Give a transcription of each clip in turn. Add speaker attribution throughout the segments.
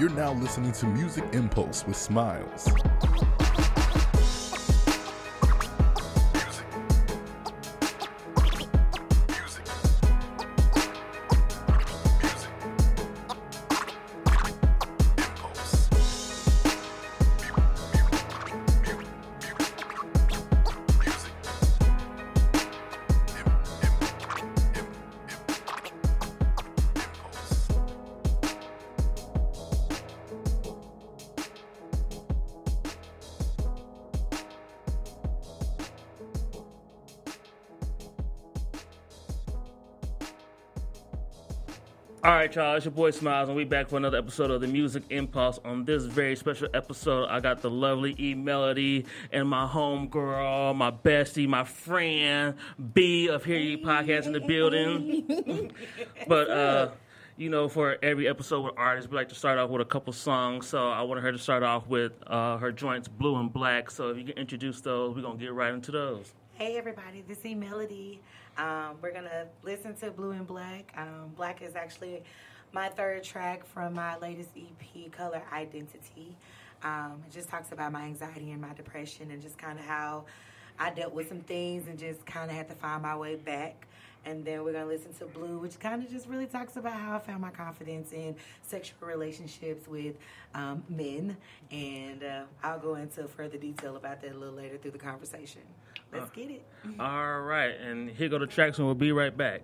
Speaker 1: You're now listening to Music Impulse with Smiles.
Speaker 2: Right, y'all. It's your boy Smiles, and we back for another episode of the Music Impulse. On this very special episode, I got the lovely E Melody and my homegirl, my bestie, my friend B of Hear You Podcast in the building. but uh, you know, for every episode with artists, we like to start off with a couple songs. So I wanted her to start off with uh, her joints, Blue and Black. So if you can introduce those, we're gonna get right into those.
Speaker 3: Hey everybody, this is Melody. Um, we're gonna listen to Blue and Black. Um, Black is actually my third track from my latest EP, Color Identity. Um, it just talks about my anxiety and my depression and just kind of how I dealt with some things and just kind of had to find my way back. And then we're gonna listen to Blue, which kind of just really talks about how I found my confidence in sexual relationships with um, men. And uh, I'll go into further detail about that a little later through the conversation. Let's uh. get it.
Speaker 2: All right, and here go the tracks, and we'll be right back.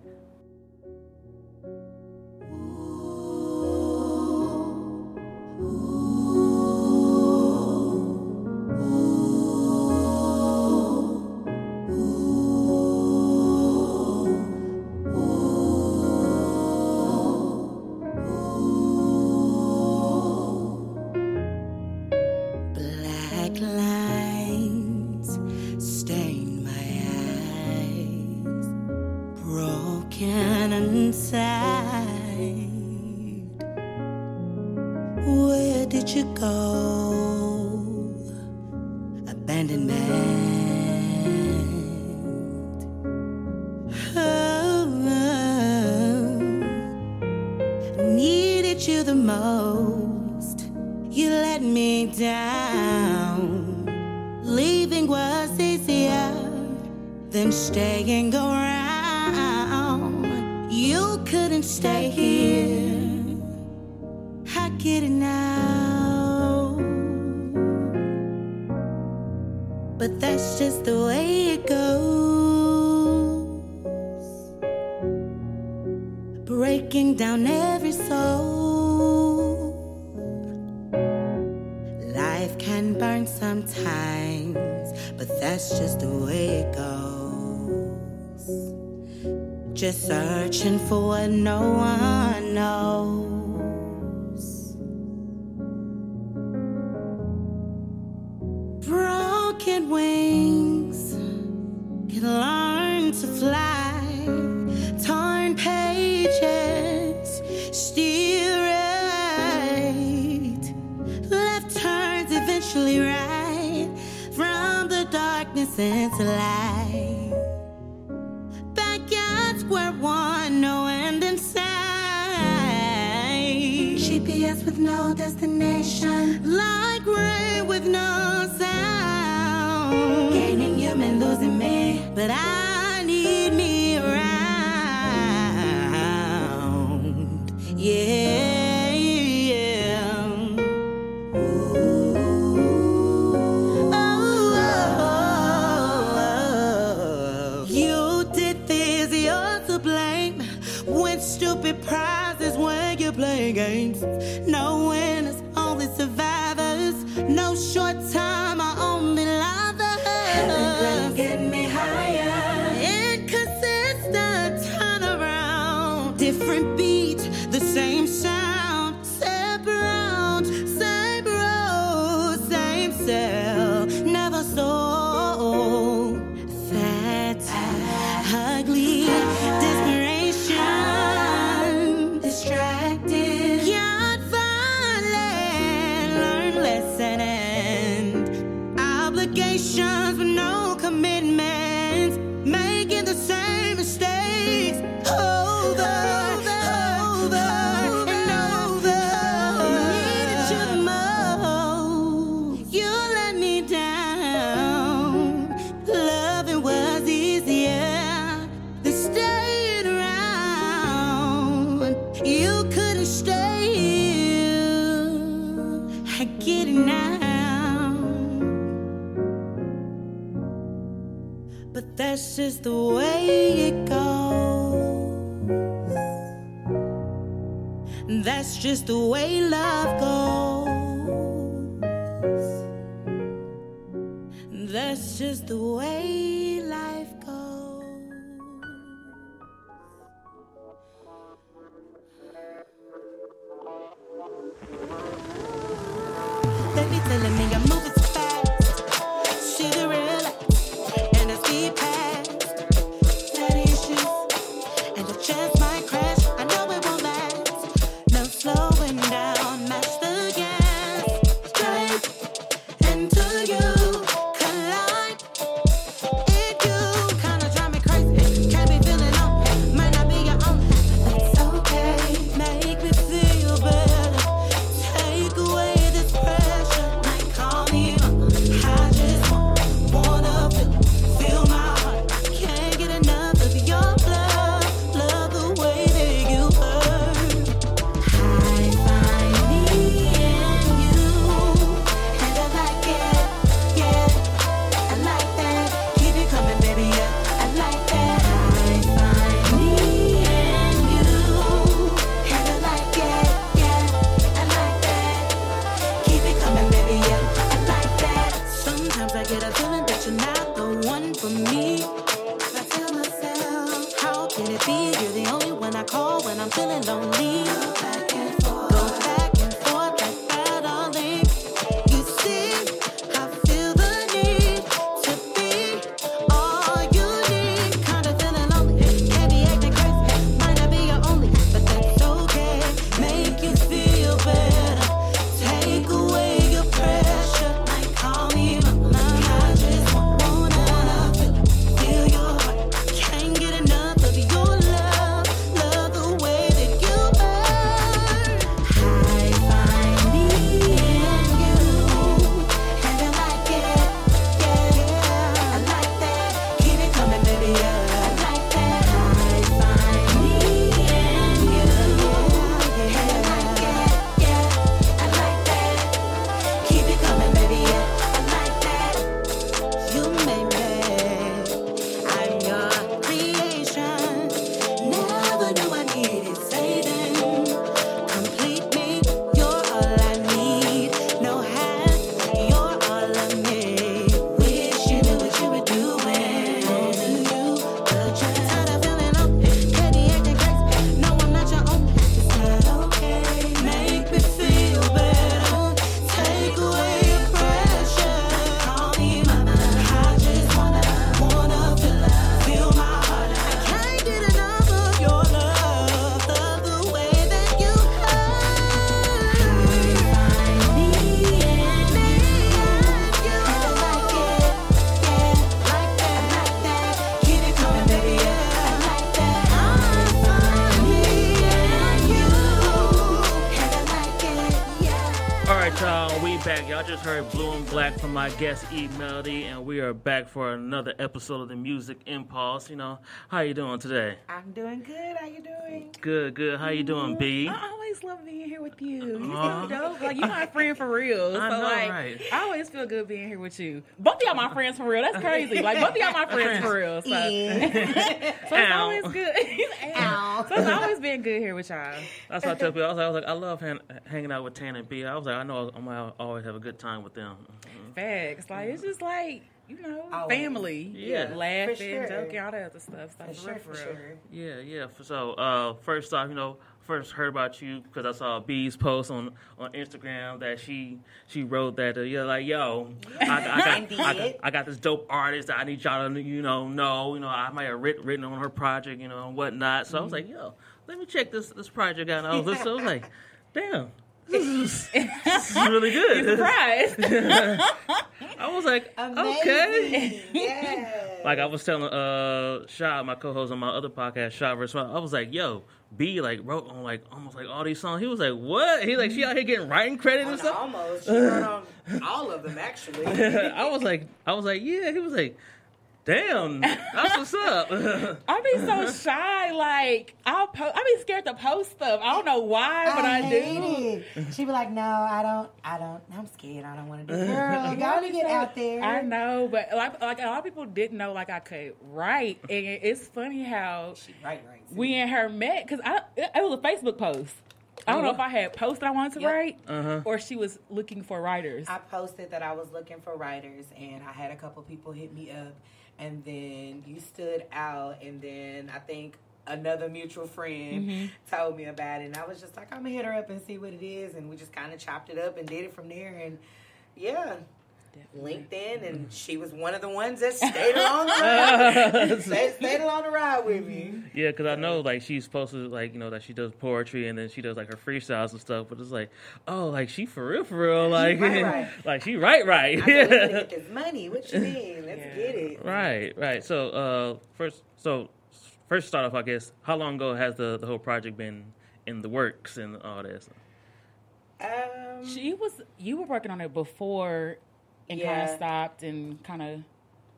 Speaker 3: Broken inside. Where did you go? Abandonment. Oh, stupid prizes when you play games. No winners, only survivors. No short time, I only just the way it goes. That's just the way love goes. That's just the way life goes. My
Speaker 2: guest E Melody, and we are back for another episode of the Music Impulse. You know, how you doing today?
Speaker 4: I'm doing good. How you doing?
Speaker 2: Good, good. How you doing, mm, B?
Speaker 5: I always love being here with you. Uh-huh. You
Speaker 2: Aw.
Speaker 5: so dope. Like you my friend for real.
Speaker 2: I know,
Speaker 5: like
Speaker 2: right?
Speaker 5: I always feel good being here with you. Both of y'all my friends for real. That's crazy. Like both of y'all my friends for real. So, so it's
Speaker 2: Ow.
Speaker 5: always good.
Speaker 4: Ow.
Speaker 5: So it's always been good here with y'all.
Speaker 2: That's what I tell people. I was like, I, was like, I love hang, hanging out with Tan and B. I was like, I know I'm gonna always have a good time with them. Mm-hmm.
Speaker 5: Facts. Like it's just like you know,
Speaker 4: Always.
Speaker 5: family.
Speaker 2: Yeah.
Speaker 5: laughing,
Speaker 4: For sure.
Speaker 5: joking, all that other stuff. So
Speaker 4: For
Speaker 5: for
Speaker 4: sure, for
Speaker 5: for
Speaker 4: sure.
Speaker 2: Yeah, yeah. So, uh, first off, you know, first heard about you because I saw B's post on, on Instagram that she she wrote that uh, you're like, yo, I, I, got, I, got, I got this dope artist that I need y'all to you know know. You know, I might have written, written on her project, you know, and whatnot. So I was like, yo, let me check this this project out. And I was, listening, I was like, damn. This is, really good.
Speaker 5: Surprise.
Speaker 2: I was like,
Speaker 4: Amazing.
Speaker 2: okay.
Speaker 4: Yeah.
Speaker 2: Like I was telling uh Shah, my co-host on my other podcast, Shah versus I was like, "Yo, B like wrote on like almost like all these songs." He was like, "What?" He like she out here getting writing credit and
Speaker 4: On
Speaker 2: stuff.
Speaker 4: almost. She wrote on all of them, actually.
Speaker 2: I was like, I was like, yeah. He was like, Damn, that's what's up.
Speaker 5: I be so shy. Like I'll po- I be scared to post stuff. I don't know why, but I, do.
Speaker 4: hate it. She'd be like, "No, I don't. I don't. I'm scared. I don't want to do it." Girl, gotta get out there.
Speaker 5: I know, but like, like a lot of people didn't know like I could write, and it's funny how
Speaker 4: Right, right.
Speaker 5: we and her met because I it, it was a Facebook post. I don't know if I had posted I wanted to
Speaker 4: Yep.
Speaker 5: write,
Speaker 2: Uh-huh.
Speaker 5: or she was looking for writers.
Speaker 4: I posted that I was looking for writers, and I had a couple people hit me up, and then you stood out, and then I think another mutual friend
Speaker 5: Mm-hmm.
Speaker 4: told me about it, and I was just like, I'm gonna hit her up and see what it is, and we just kind of chopped it up and did it from there, and yeah. Linked in, and she was one of the ones that stayed along the ride. stayed, stayed along the ride with me.
Speaker 2: Yeah, because I know like she's supposed to like you know that she does poetry and then she does like her freestyles and stuff. But it's like, oh, like she for real, for real, like
Speaker 4: right, right.
Speaker 2: like she right, right.
Speaker 4: I said, get this money. What you mean? Let's
Speaker 5: Yeah.
Speaker 4: get it."
Speaker 2: right, right. So uh, first, so first start off, I guess. How long ago has the the whole project been in the works and all this?
Speaker 4: Um,
Speaker 5: she was you were working on it before, and kind
Speaker 4: Yeah.
Speaker 5: of stopped and kind of.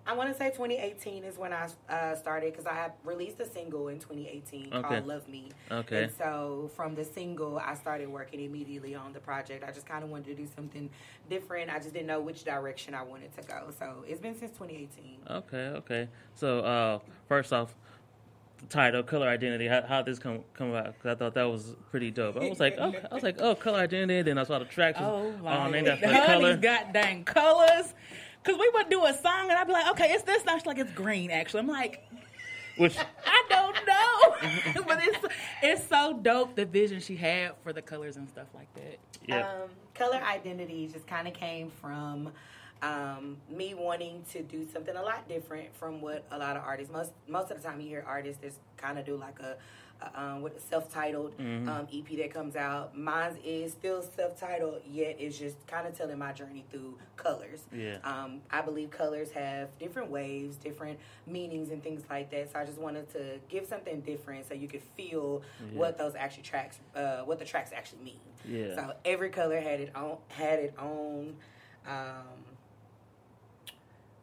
Speaker 4: I want to say 2018 is when I uh, started because I had released a single in 2018
Speaker 2: Okay.
Speaker 4: called "Love Me."
Speaker 2: Okay.
Speaker 4: And so from the single, I started working immediately on the project. I just kind of wanted to do something different. I just didn't know which direction I wanted to go. So it's been since 2018.
Speaker 2: Okay, okay. So uh, first off, the title, color identity. How how this come come about? 'Cause I thought that was pretty dope. I was like, oh, I was like, oh, color identity. Then I saw the tracks. Was,
Speaker 5: Oh, like,
Speaker 2: named after the
Speaker 5: honey's
Speaker 2: color.
Speaker 5: goddamn colors. Cause we would do a song and I'd be like, okay, it's this. Now she's like, it's green. Actually, I'm like,
Speaker 2: Which
Speaker 5: I don't know, but it's it's so dope the vision she had for the colors and stuff like that.
Speaker 2: yeah.
Speaker 4: Um, color identity just kind of came from um, me wanting to do something a lot different from what a lot of artists. Most most of the time, you hear artists just kind of do like a, a um, what self-titled um, EP that comes out. Mine is still self-titled, yet it's just kind of telling my journey through colors.
Speaker 2: Yeah.
Speaker 4: Um, I believe colors have different waves, different meanings, and things like that. So I just wanted to give something different so you could feel what those actually tracks, uh, what the tracks actually mean.
Speaker 2: Yeah.
Speaker 4: So every color had it on had it own um,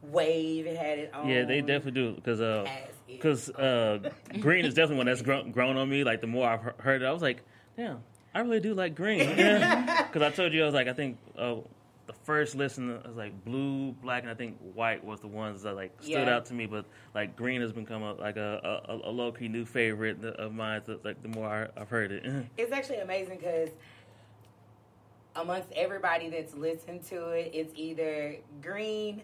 Speaker 4: wave. It had it on.
Speaker 2: Yeah, they definitely do because uh, because uh, green is definitely one that's grown, grown on me. Like the more I've heard it, I was like, damn, I really do like green. Because I told you I was like, I think uh, the first listen was like blue, black, and I think white was the ones that like stood
Speaker 4: Yeah.
Speaker 2: out to me. But like green has become a, like a, a, a low key new favorite of mine. So, like the more I, I've heard it.
Speaker 4: It's actually amazing because amongst everybody that's listened to it, it's either green.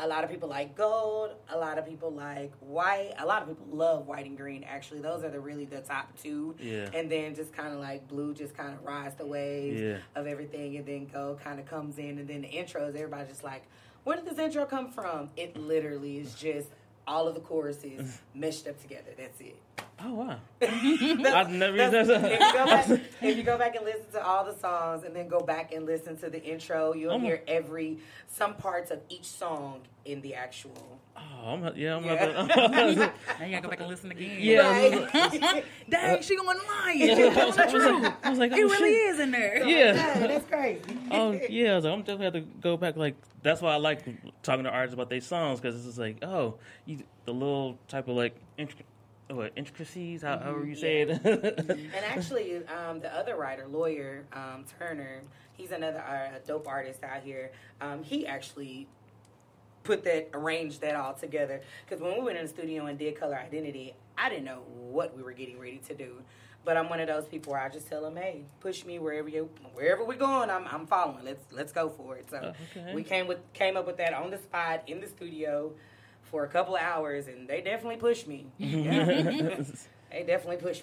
Speaker 4: A lot of people like gold. A lot of people like white. A lot of people love white and green. Actually, those are the really the top two.
Speaker 2: Yeah.
Speaker 4: And then just kind of like blue, just kind of rides the waves
Speaker 2: Yeah.
Speaker 4: of everything, and then gold kind of comes in, and then the intros. Everybody's just like, "Where did this intro come from?" It literally is just all of the choruses meshed up together. That's it.
Speaker 2: Oh wow.
Speaker 4: That's-
Speaker 2: I've never
Speaker 4: that's-
Speaker 2: used that.
Speaker 4: if, you go back, if you go back and listen to all the songs and then go back and listen to the intro, you'll
Speaker 2: Oh my-
Speaker 4: hear every some parts of each song in the actual.
Speaker 2: Oh, I'm, yeah, I'm
Speaker 4: Yeah.
Speaker 2: About to,
Speaker 5: Now you gotta go back and listen again.
Speaker 2: Yeah.
Speaker 4: Right.
Speaker 5: Dang, she going lying.
Speaker 2: Yeah,
Speaker 5: She
Speaker 2: I was-
Speaker 5: telling the
Speaker 2: I was like-
Speaker 5: truth.
Speaker 2: I was like, oh,
Speaker 5: It
Speaker 2: oh,
Speaker 5: really
Speaker 2: shit.
Speaker 5: is in there.
Speaker 2: Yeah.
Speaker 4: Yeah, that's crazy.
Speaker 2: oh yeah, I was like, I'm definitely have to go back. Like that's why I like talking to artists about their songs because it's just like, oh, you the little type of like intric- what intricacies, how, however you say it.
Speaker 4: And actually, um, the other writer, lawyer um, Turner, he's another uh, dope artist out here. Um, he actually put that, arranged that all together. Because when we went in the studio and did Color Identity, I didn't know what we were getting ready to do. But I'm one of those people where I just tell them, "Hey, push me wherever you, wherever we're going. I'm, I'm following. Let's, let's go for it." So
Speaker 2: Okay.
Speaker 4: we came with, came up with that on the spot in the studio for a couple of hours, and they definitely pushed me. Yeah, they definitely pushed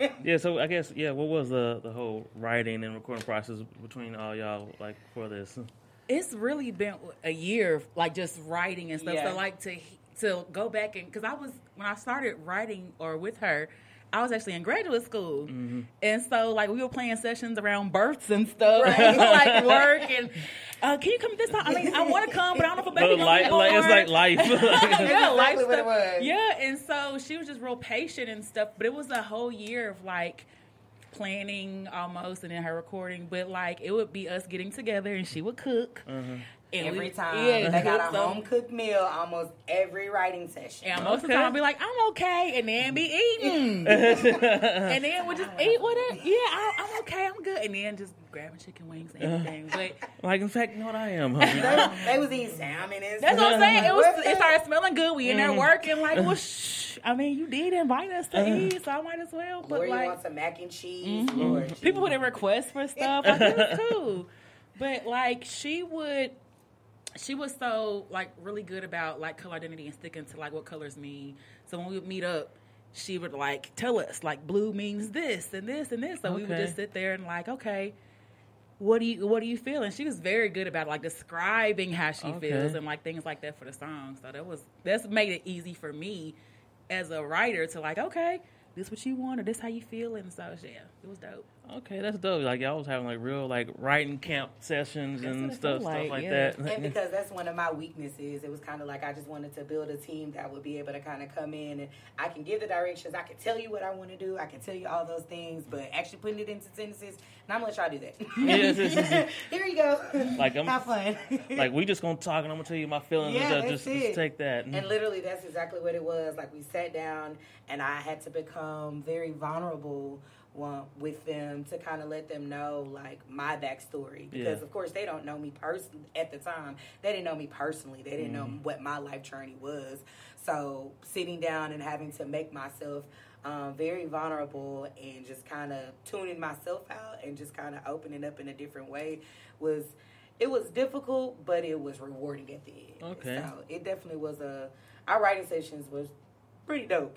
Speaker 4: me.
Speaker 2: yeah, so I guess yeah, what was the the whole writing and recording process between all y'all like for this?
Speaker 5: It's really been a year, like just writing and stuff.
Speaker 4: Yeah.
Speaker 5: So like to to go back and because I was when I started writing or with her. I was actually in graduate school,
Speaker 2: Mm-hmm.
Speaker 5: and so like we were playing sessions around births and stuff,
Speaker 4: Right.
Speaker 5: like work. And uh, can you come this time? I mean, I want to come, but I don't know if a baby
Speaker 2: But
Speaker 5: gonna
Speaker 2: like,
Speaker 5: be
Speaker 2: like it's like life.
Speaker 5: yeah, life
Speaker 4: exactly what it was.
Speaker 5: Yeah, and so she was just real patient and stuff. But it was a whole year of like planning almost, and then her recording. But like it would be us getting together, and she would cook. And we-
Speaker 4: every time.
Speaker 5: yeah,
Speaker 4: they got a
Speaker 5: so-
Speaker 4: home cooked meal almost every writing session.
Speaker 5: And most of the time, I'll be like, I'm okay, and then be eating,
Speaker 4: Mm.
Speaker 5: and then we'll just eat with it. Yeah, I, I'm okay, I'm good, and then just grabbing chicken wings and everything. But
Speaker 2: Like, in fact, you know what I am, honey.
Speaker 4: they, they was eating salmon and
Speaker 5: that's what I'm saying. It was. It started smelling good. We in there
Speaker 2: Mm-hmm.
Speaker 5: working. Like, well, shh. I mean, you did invite us to eat, so I might as well. But
Speaker 4: Lord, you
Speaker 5: like,
Speaker 4: want some mac and cheese?
Speaker 2: Mm-hmm.
Speaker 4: Lord,
Speaker 5: people would request for stuff. Like, it was cool. But like, she would. She was so like really good about like color identity and sticking to like what colors mean. So when we would meet up, she would like tell us like blue means this and this and this. So we would just sit there and like, okay, what do you what do you feel? And she was very good about like describing how she
Speaker 2: Okay.
Speaker 5: feels and like things like that for the song. So that was that's made it easy for me as a writer to like, okay, this what you want or this how you feel and so yeah, it was dope.
Speaker 2: Okay, that's dope. Like y'all was having like real like writing camp sessions
Speaker 5: That's
Speaker 2: and stuff,
Speaker 5: felt
Speaker 2: stuff
Speaker 5: like,
Speaker 2: like
Speaker 5: yeah.
Speaker 2: that.
Speaker 4: And because that's one of my weaknesses, it was kind of like I just wanted to build a team that would be able to kind of come in and I can give the directions, I can tell you what I want to do, I can tell you all those things, but actually putting it into sentences, and I'm gonna try y'all do that.
Speaker 2: Yes, yes, yes,
Speaker 4: Here you go.
Speaker 2: Like, I'm-
Speaker 4: have fun.
Speaker 2: like we just gonna talk and I'm gonna tell you my feelings
Speaker 4: Yeah, that's
Speaker 2: Just, just
Speaker 4: it.
Speaker 2: take that.
Speaker 4: And literally, that's exactly what it was. Like we sat down, and I had to become very vulnerable one, with them to kind of let them know like my backstory because
Speaker 2: Yeah.
Speaker 4: of course they don't know me personally at the time. They didn't know me personally. They didn't know
Speaker 2: Mm-hmm.
Speaker 4: what my life journey was. So sitting down and having to make myself um, very vulnerable and just kind of tuning myself out and just kind of opening up in a different way was it was difficult, but it was rewarding at the end.
Speaker 2: Okay.
Speaker 4: So it definitely was a. Our writing sessions was pretty dope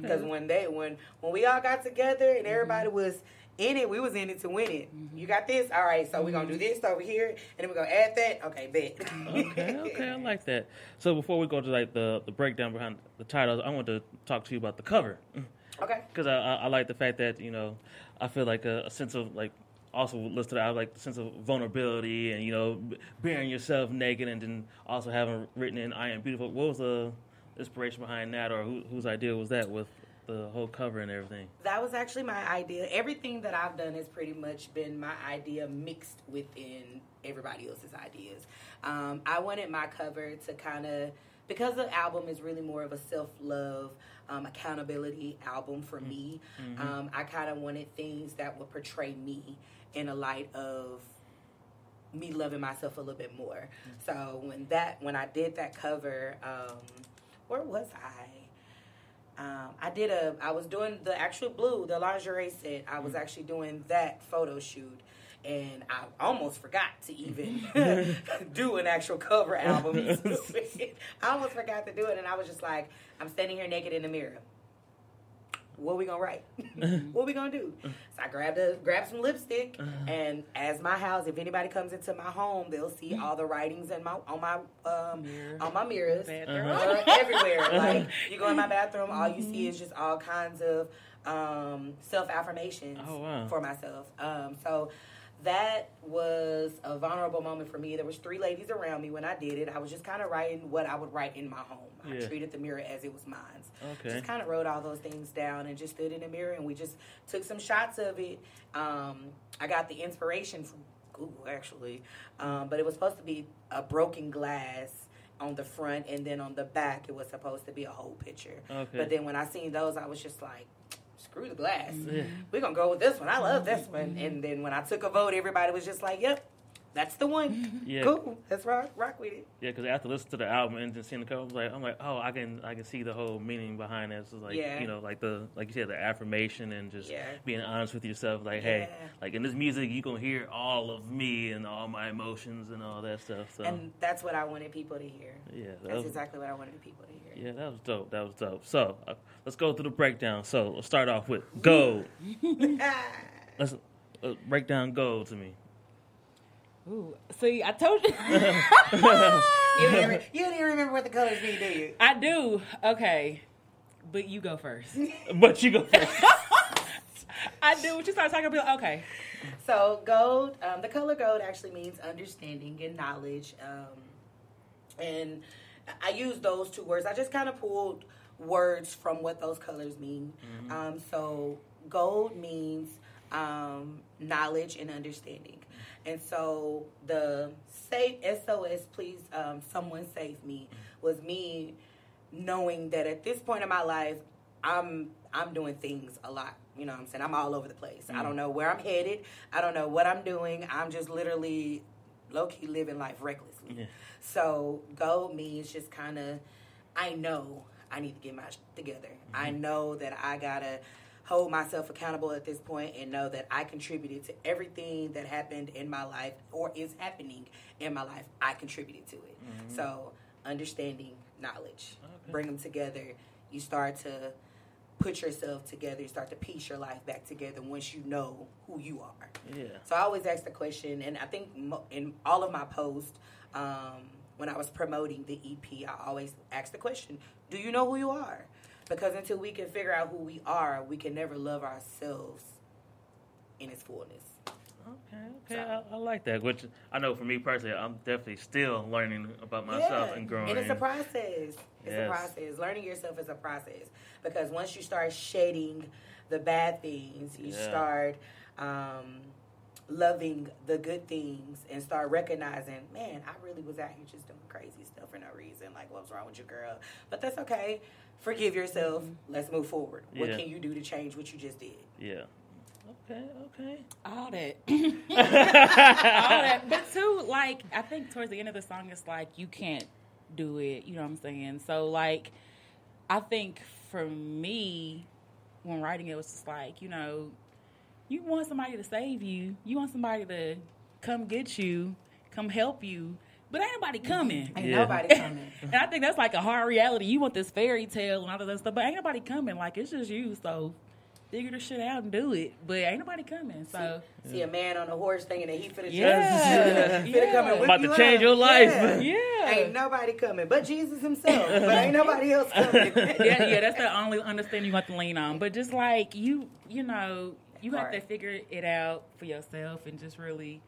Speaker 4: because when they when when we all got together and mm-hmm. everybody was in it, we was in it to win it. Mm-hmm. You got this, all right. So we're gonna do mm-hmm. this over here, and then we're gonna add that. Okay, bet.
Speaker 2: okay, okay, I like that. So before we go to like the the breakdown behind the titles, I want to talk to you about the cover
Speaker 4: okay.
Speaker 2: because I, I I like the fact that you know I feel like a, a sense of like also listed out like the sense of vulnerability and you know b- bearing yourself naked and then also having written in I am beautiful. What was the inspiration behind that, or who, whose idea was that with the whole cover and everything?
Speaker 4: That was actually my idea. Everything that I've done has pretty much been my idea mixed within everybody else's ideas. Um, I wanted my cover to kind of, because the album is really more of a self love, um, accountability album for me, um, I kind of wanted things that would portray me in a light of me loving myself a little bit more. So when that when I did that cover, um, where was I? Um, I did a. I was doing the actual blue, the lingerie set. I was actually doing that photo shoot, and I almost forgot to even do an actual cover album. I almost forgot to do it, and I was just like, I'm standing here naked in the mirror. What we gonna write? what we gonna do? So I grabbed a grabbed some lipstick, and as my house, if anybody comes into my home, they'll see all the writings in my on my um, on my mirrors
Speaker 2: Uh-huh.
Speaker 4: uh, everywhere. Like you go in my bathroom, all you see is just all kinds of um, self affirmations
Speaker 2: Oh, wow.
Speaker 4: for myself. Um, so that was a vulnerable moment for me. There was three ladies around me when I did it. I was just kind of writing what I would write in my home. I treated the mirror as it was mine.
Speaker 2: Okay.
Speaker 4: Just kind of wrote all those things down and just stood in the mirror and we just took some shots of it. Um, I got the inspiration from Google actually, um, but it was supposed to be a broken glass on the front and then on the back it was supposed to be a whole picture.
Speaker 2: Okay.
Speaker 4: But then when I seen those, I was just like, screw the glass.
Speaker 2: Yeah.
Speaker 4: We're gonna go with this one. I love this one. And then when I took a vote, everybody was just like, yep. That's the one.
Speaker 2: Yeah.
Speaker 4: Cool. Let's rock, rock with it.
Speaker 2: Yeah, because after listening to the album and then seeing the cover, I was like, I'm like, oh, I can, I can see the whole meaning behind it. So like,
Speaker 4: Yeah.
Speaker 2: you know, like the, like you said, the affirmation and just
Speaker 4: Yeah.
Speaker 2: being honest with yourself. Like, hey, like in this music, you gonna hear all of me and all my emotions and all that stuff. So
Speaker 4: And that's what I wanted people to hear.
Speaker 2: yeah, that
Speaker 4: That's
Speaker 2: was,
Speaker 4: exactly what I wanted people to hear.
Speaker 2: yeah, that was dope. That was dope. So uh, let's go through the breakdown. So let's start off with gold. let's uh, break down gold to me.
Speaker 5: Ooh, see, I told you.
Speaker 4: You didn't, even, you didn't even remember what the colors mean, do you?
Speaker 5: I do. Okay, but you go first.
Speaker 2: But you go first.
Speaker 5: I do. What you start talking about? Okay.
Speaker 4: So gold, um, the color gold actually means understanding and knowledge. Um, and I use those two words. I just kind of pulled words from what those colors mean. Um, so gold means um, knowledge and understanding. And so the save SOS, please, um, someone save me, was me knowing that at this point in my life, I'm I'm doing things a lot. You know what I'm saying? I'm all over the place. I don't know where I'm headed. I don't know what I'm doing. I'm just literally low key living life recklessly.
Speaker 2: Yeah.
Speaker 4: So go means just kind of, I know I need to get my sh- together. I know that I gotta hold myself accountable at this point and know that I contributed to everything that happened in my life or is happening in my life. I contributed to it. So understanding knowledge, bring them together. You start to put yourself together. You start to piece your life back together once you know who you are.
Speaker 2: Yeah.
Speaker 4: So I always ask the question, and I think in all of my posts, um, when I was promoting the EP, I always ask the question, "Do you know who you are?" Because until we can figure out who we are, we can never love ourselves in its fullness.
Speaker 2: Okay, okay, I, I like that. Which I know for me personally, I'm definitely still learning about myself
Speaker 4: Yeah.
Speaker 2: and growing.
Speaker 4: And it's a process. It's
Speaker 2: Yes.
Speaker 4: a process. Learning yourself is a process because once you start shedding the bad things, you
Speaker 2: Yeah.
Speaker 4: start um, loving the good things and start recognizing, man, I really was out here just doing crazy stuff for no reason. Like, what's wrong with you, girl? But that's okay. Forgive yourself. Mm-hmm. Let's move forward. What
Speaker 2: Yeah.
Speaker 4: can you do to change what you just did?
Speaker 2: yeah. Okay, okay.
Speaker 5: all that, all that. But too, like I think towards the end of the song, it's like you can't do it. You know what I'm saying? So like, I think for me, when writing it, was just like you know, you want somebody to save you. You want somebody to come get you, come help you. But ain't nobody mm-hmm. coming.
Speaker 4: Ain't
Speaker 2: Yeah.
Speaker 4: nobody coming.
Speaker 5: And I think that's like a hard reality. You want this fairy tale and all of that stuff, but ain't nobody coming. Like it's just you. So figure the shit out and do it. But ain't nobody coming. So
Speaker 4: See a man on a horse thinking that he finna
Speaker 5: yeah,
Speaker 4: just finna come and
Speaker 5: yeah.
Speaker 4: whip
Speaker 2: About to change
Speaker 4: up.
Speaker 2: your life.
Speaker 4: Yeah.
Speaker 5: Yeah.
Speaker 4: Ain't nobody coming but Jesus himself. But ain't nobody else coming.
Speaker 5: yeah, yeah, that's the only understanding you have to lean on. But just like you, you know, you have to figure it out for yourself and just really,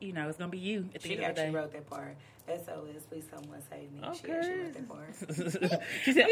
Speaker 5: you know, it's gonna be you at the
Speaker 4: She
Speaker 5: end of the
Speaker 4: actually
Speaker 5: day.
Speaker 4: wrote that part. SOS, please someone save me. She
Speaker 2: Okay.
Speaker 4: actually wrote that part.
Speaker 2: she said,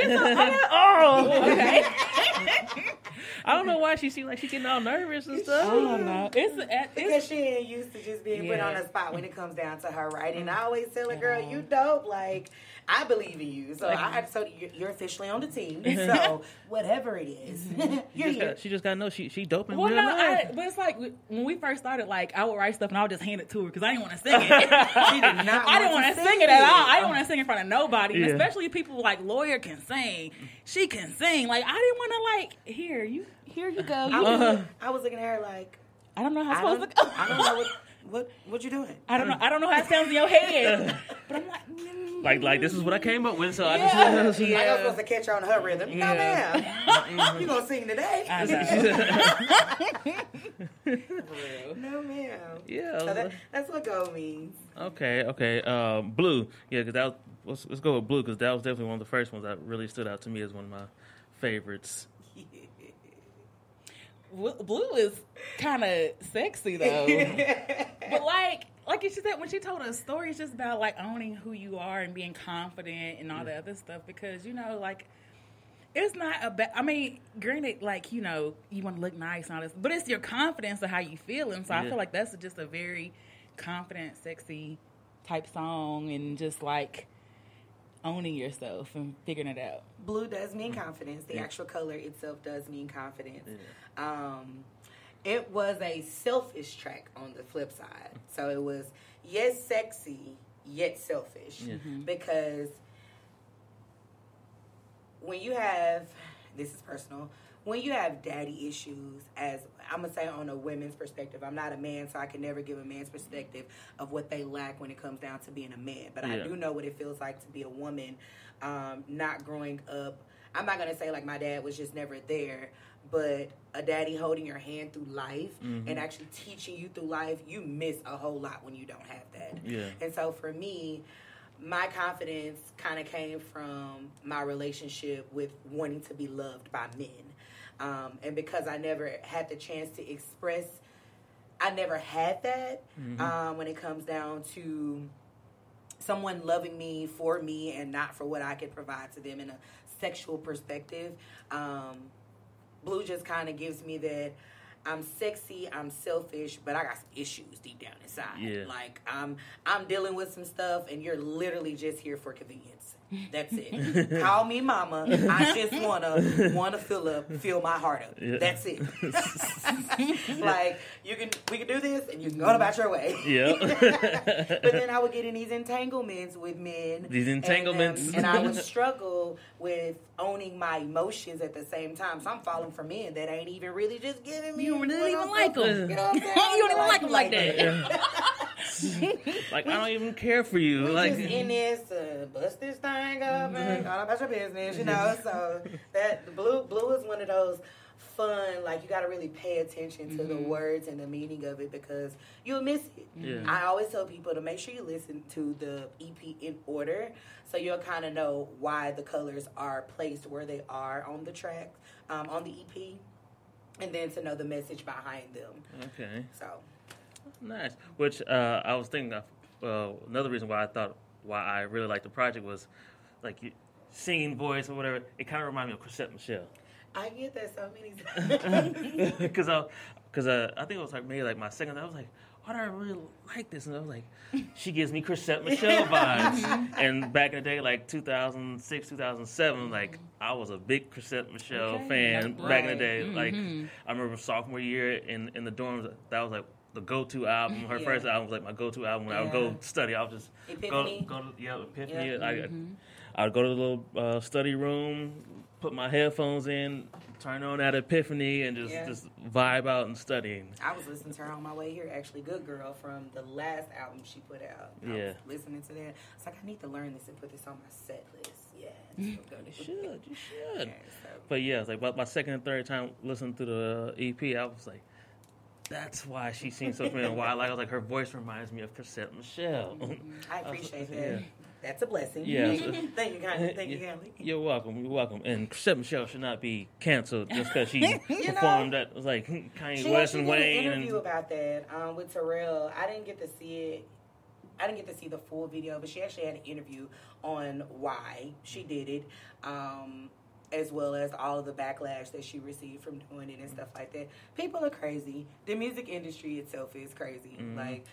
Speaker 2: "Oh, oh okay." I don't know why she seemed like she getting all nervous and stuff.
Speaker 5: Oh, I don't know. It's, it's
Speaker 4: Because she ain't used to just being put on the spot when it comes down to her writing. I always tell her, girl, you dope. Like, I believe in you. So I so you- you're officially on the team. So whatever it is, mm-hmm.
Speaker 2: She
Speaker 4: you're
Speaker 2: just,
Speaker 4: here.
Speaker 2: got, she just got to know she she dope in
Speaker 5: Well, no. I, but it's like when we first started, like I would write stuff and I would just hand it to her because I didn't want to sing it.
Speaker 4: She did not
Speaker 5: I didn't
Speaker 4: want
Speaker 5: want
Speaker 4: to
Speaker 5: to sing
Speaker 4: sing
Speaker 5: it at all. I didn't want to sing in front of nobody, and
Speaker 2: Yeah.
Speaker 5: especially people like lawyer can sing. She can sing. Like I didn't want to like here you here you go.
Speaker 4: I
Speaker 5: You-
Speaker 4: was, uh-huh. I was looking at her like,
Speaker 5: I don't know how
Speaker 4: I
Speaker 5: I'm supposed to.
Speaker 4: I don't know what, what what you doing.
Speaker 5: I don't know. I don't know how it sounds in your head, but I'm like, mm,
Speaker 2: Like like this is what I came up with, so I
Speaker 5: Yeah.
Speaker 2: just
Speaker 4: Like I was supposed to catch her on her rhythm. No,
Speaker 5: Yeah.
Speaker 4: ma'am. you gonna sing today?
Speaker 5: I know.
Speaker 4: No, ma'am.
Speaker 2: yeah.
Speaker 4: So that, that's what go means.
Speaker 2: Okay, okay. Um, blue, yeah, because that was, let's, let's go with blue because that was definitely one of the first ones that really stood out to me as one of my favorites.
Speaker 5: W- Blue is kind of sexy though, but like. Like she said, when she told her story, it's just about like owning who you are and being confident and all the other stuff. Because you know, like it's not about. I mean, granted, like you know, you want to look nice and all this, but it's your confidence of how you feel. And so I feel like that's just a very confident, sexy type song, and just like owning yourself and figuring it out.
Speaker 4: Blue does mean confidence. The actual color itself does mean confidence. Um, it was a selfish track on the flip side. So it was yes sexy yet selfish. Because when you have this is personal when you have daddy issues as i'm gonna say on a women's perspective i'm not a man so i can never give a man's perspective of what they lack when it comes down to being a man. But i do know what it feels like to be a woman um, not growing up. I'm not gonna say like my dad was just never there but a daddy holding your hand through life and actually teaching you through life you miss a whole lot when you don't have that
Speaker 2: Yeah.
Speaker 4: and so for me, my confidence kind of came from my relationship with wanting to be loved by men. Um, and because I never had the chance to express, I never had that um, when it comes down to someone loving me for me and not for what I could provide to them in a sexual perspective. Um, Blue just kind of gives me that I'm sexy, I'm selfish, but I got some issues deep down inside.
Speaker 2: Yeah.
Speaker 4: Like I'm I'm dealing with some stuff and you're literally just here for convenience. That's it. Call me mama. I just wanna wanna fill up, fill my heart up.
Speaker 2: Yeah.
Speaker 4: That's it. like you can we can do this and you can go about your way.
Speaker 2: Yeah.
Speaker 4: but then I would get in these entanglements with men.
Speaker 2: These
Speaker 4: and, um,
Speaker 2: entanglements.
Speaker 4: And, I would struggle with owning my emotions at the same time. So I'm falling for men that ain't even really just giving me.
Speaker 5: You don't even like them.
Speaker 4: You know what I'm saying?
Speaker 5: You don't even like them like that.
Speaker 2: Like I don't even care for you.
Speaker 4: We
Speaker 2: like
Speaker 4: just in this, uh, bust this thing up and all about your business, you know. So that blue blue is one of those fun, like you got to really pay attention to the words and the meaning of it because you'll miss it.
Speaker 2: Yeah.
Speaker 4: I always tell people to make sure you listen to the EP in order, so you'll kind of know why the colors are placed where they are on the track, um, on the EP, and then to know the message behind them.
Speaker 2: okay.
Speaker 4: So
Speaker 2: Nice. Which uh, I was thinking of. Uh, another reason why I thought why I really liked the project was like you, singing voice or whatever. It kind of reminded me of Chrisette Michele.
Speaker 4: I get that so many times.
Speaker 2: Because I, because uh, I think it was like maybe like my second. I was like, why do I really like this? And I was like, she gives me Chrisette Michele vibes. and back in the day, like 2006, 2007, like I was a big Chrisette Michele
Speaker 5: Okay.
Speaker 2: fan back in the
Speaker 4: Right.
Speaker 2: day. Like I remember sophomore year in in the dorms, that was like. The go-to album, her
Speaker 4: Yeah.
Speaker 2: first album was like my go-to album. When I would go study, I would just
Speaker 4: Epiphany.
Speaker 2: go, go to yeah, Epiphany.
Speaker 4: Yeah.
Speaker 2: I, I would go to the little uh, study room, put my headphones in, turn on that Epiphany, and just
Speaker 4: Yeah.
Speaker 2: just vibe out and study.
Speaker 4: I was listening to her on my way here, actually, Good Girl from the last album she put out. I
Speaker 2: Yeah.
Speaker 4: was listening to that. It's like, I need to learn this and put this on my set list. Yeah.
Speaker 2: You
Speaker 4: You
Speaker 2: should, you should.
Speaker 4: Yeah, so.
Speaker 2: But yeah, it's like my, my second and third time listening to the EP, I was like, that's why she seems so familiar. Why I like, I was like, her voice reminds me of Chrisette Michele.
Speaker 4: I appreciate that.
Speaker 2: Yeah.
Speaker 4: That's a blessing.
Speaker 2: Yeah.
Speaker 4: Thank you, Connie. Thank you.
Speaker 2: You're welcome. You're welcome. And Chrisette Michele should not be canceled just because she
Speaker 4: know,
Speaker 2: performed that. It was like Kanye West and
Speaker 4: did an
Speaker 2: Wayne.
Speaker 4: interview
Speaker 2: And,
Speaker 4: about that um, with Terrell. I didn't get to see it. I didn't get to see the full video, but she actually had an interview on why she did it, um, as well as all of the backlash that she received from doing it and stuff like that. People are crazy. The music industry itself is crazy.
Speaker 2: Mm-hmm.
Speaker 4: Like,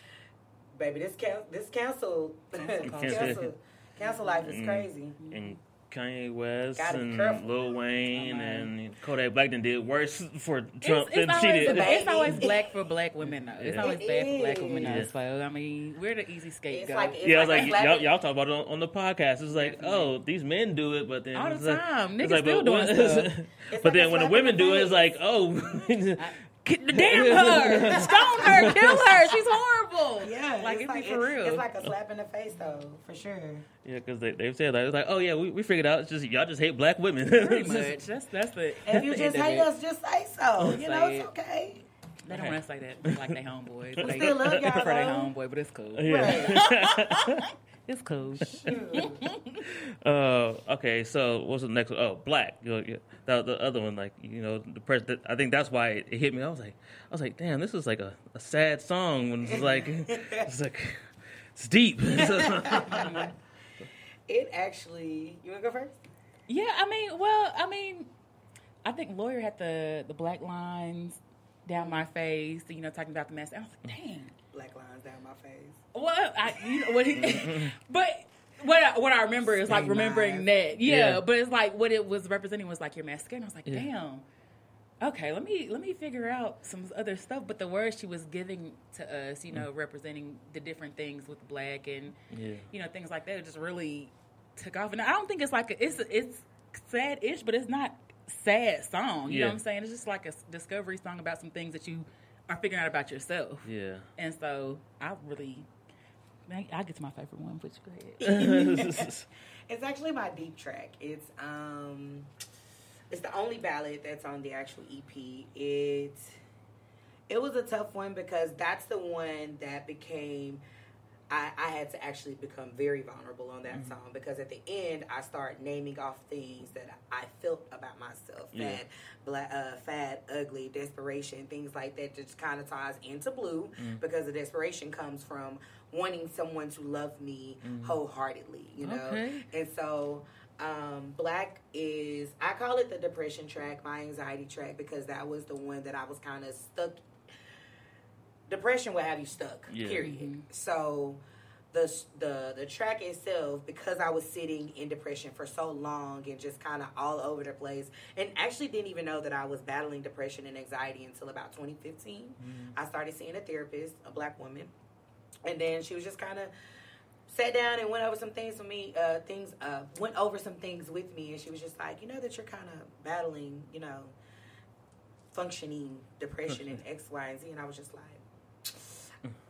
Speaker 4: baby, this can this cancel cancel cancel life is
Speaker 2: Mm.
Speaker 4: crazy.
Speaker 2: and Kanye West
Speaker 4: Gotta
Speaker 2: and
Speaker 4: careful.
Speaker 2: Lil Wayne
Speaker 4: Oh,
Speaker 2: and Kodak Black done did worse for Trump
Speaker 5: it's,
Speaker 2: than she did.
Speaker 5: it's always black for black women though. It's
Speaker 2: Yeah.
Speaker 5: always
Speaker 4: It
Speaker 5: bad for black women
Speaker 2: is.
Speaker 5: though. So I mean, we're the easy scapegoat.
Speaker 4: like- it's
Speaker 2: yeah, I was
Speaker 4: like
Speaker 2: like, y'all, y'all talk about it on, on the podcast. It's like, oh, these men do it, but then
Speaker 5: All the
Speaker 2: it's like-
Speaker 5: time.
Speaker 2: it's
Speaker 5: Niggas still doing stuff.
Speaker 2: But
Speaker 4: like
Speaker 2: then when the women do it, it's like, oh,
Speaker 5: Get the damn her, stone her, kill her. She's horrible.
Speaker 4: Yeah,
Speaker 5: like
Speaker 4: it's
Speaker 5: it's be for real.
Speaker 4: It's like a slap in the face, though, for sure.
Speaker 2: yeah, because they they've said that it's like, oh yeah, we, we figured out. It's just y'all just hate black women.
Speaker 5: Pretty much. That's that's the.
Speaker 4: If you
Speaker 5: the
Speaker 4: just hate us, just say so. You know,
Speaker 5: Say
Speaker 4: it's okay.
Speaker 5: They don't want to say that like they homeboys. They,
Speaker 4: still love y'all,
Speaker 5: prefer their homeboy, but it's cool.
Speaker 2: yeah.
Speaker 5: It's cool.
Speaker 2: Uh, okay, so what's the next one? Oh, black. You know, yeah, the, the other one, like you know, the person. I think that's why it, it hit me. I was like, I was like, damn, this is like a, a sad song. When it's like, it's like, it's deep.
Speaker 4: It actually. You want to go first?
Speaker 5: Yeah, I mean, well, I mean, I think lawyer had the the black lines down my face. You know, talking about the mess. I was like, dang.
Speaker 4: Black lines down my face.
Speaker 5: Well, I, you know what he, but what I, what I remember is like remembering that, yeah,
Speaker 2: Yeah.
Speaker 5: But it's like what it was representing was like your mascara. And I was like,
Speaker 2: Yeah.
Speaker 5: damn. Okay, let me let me figure out some other stuff. But the words she was giving to us, you mm. know, representing the different things with black and
Speaker 2: yeah.
Speaker 5: you know things like that, just really took off. And I don't think it's like a, it's it's sad-ish, but it's not sad song. You know what I'm saying? It's just like a discovery song about some things that you are figuring out about yourself.
Speaker 2: Yeah.
Speaker 5: And so I really, I get to my favorite one, you go ahead.
Speaker 4: It's actually my deep track. It's um, it's the only ballad that's on the actual EP. It it was a tough one because that's the one that became. I, I had to actually become very vulnerable on that song because at the end I start naming off things that I felt about myself,
Speaker 2: Yeah.
Speaker 4: fat, black, uh, fat, ugly, desperation, things like that. Just kind of ties into blue because the desperation comes from wanting someone to love me wholeheartedly, you know.
Speaker 5: Okay.
Speaker 4: And so Um, Black is I call it the depression track, my anxiety track, because that was the one that I was kind of stuck. Depression will have you stuck.
Speaker 2: Yeah.
Speaker 4: Period. So the the the track itself, because I was sitting in depression for so long and just kind of all over the place, and actually didn't even know that I was battling depression and anxiety until about 2015. I started seeing a therapist, a black woman, and then she was just kind of sat down and went over some things with me. Uh, things uh, went over some things with me, and she was just like, you know, that you're kind of battling, you know, functioning depression and X, Y, and Z, and I was just like.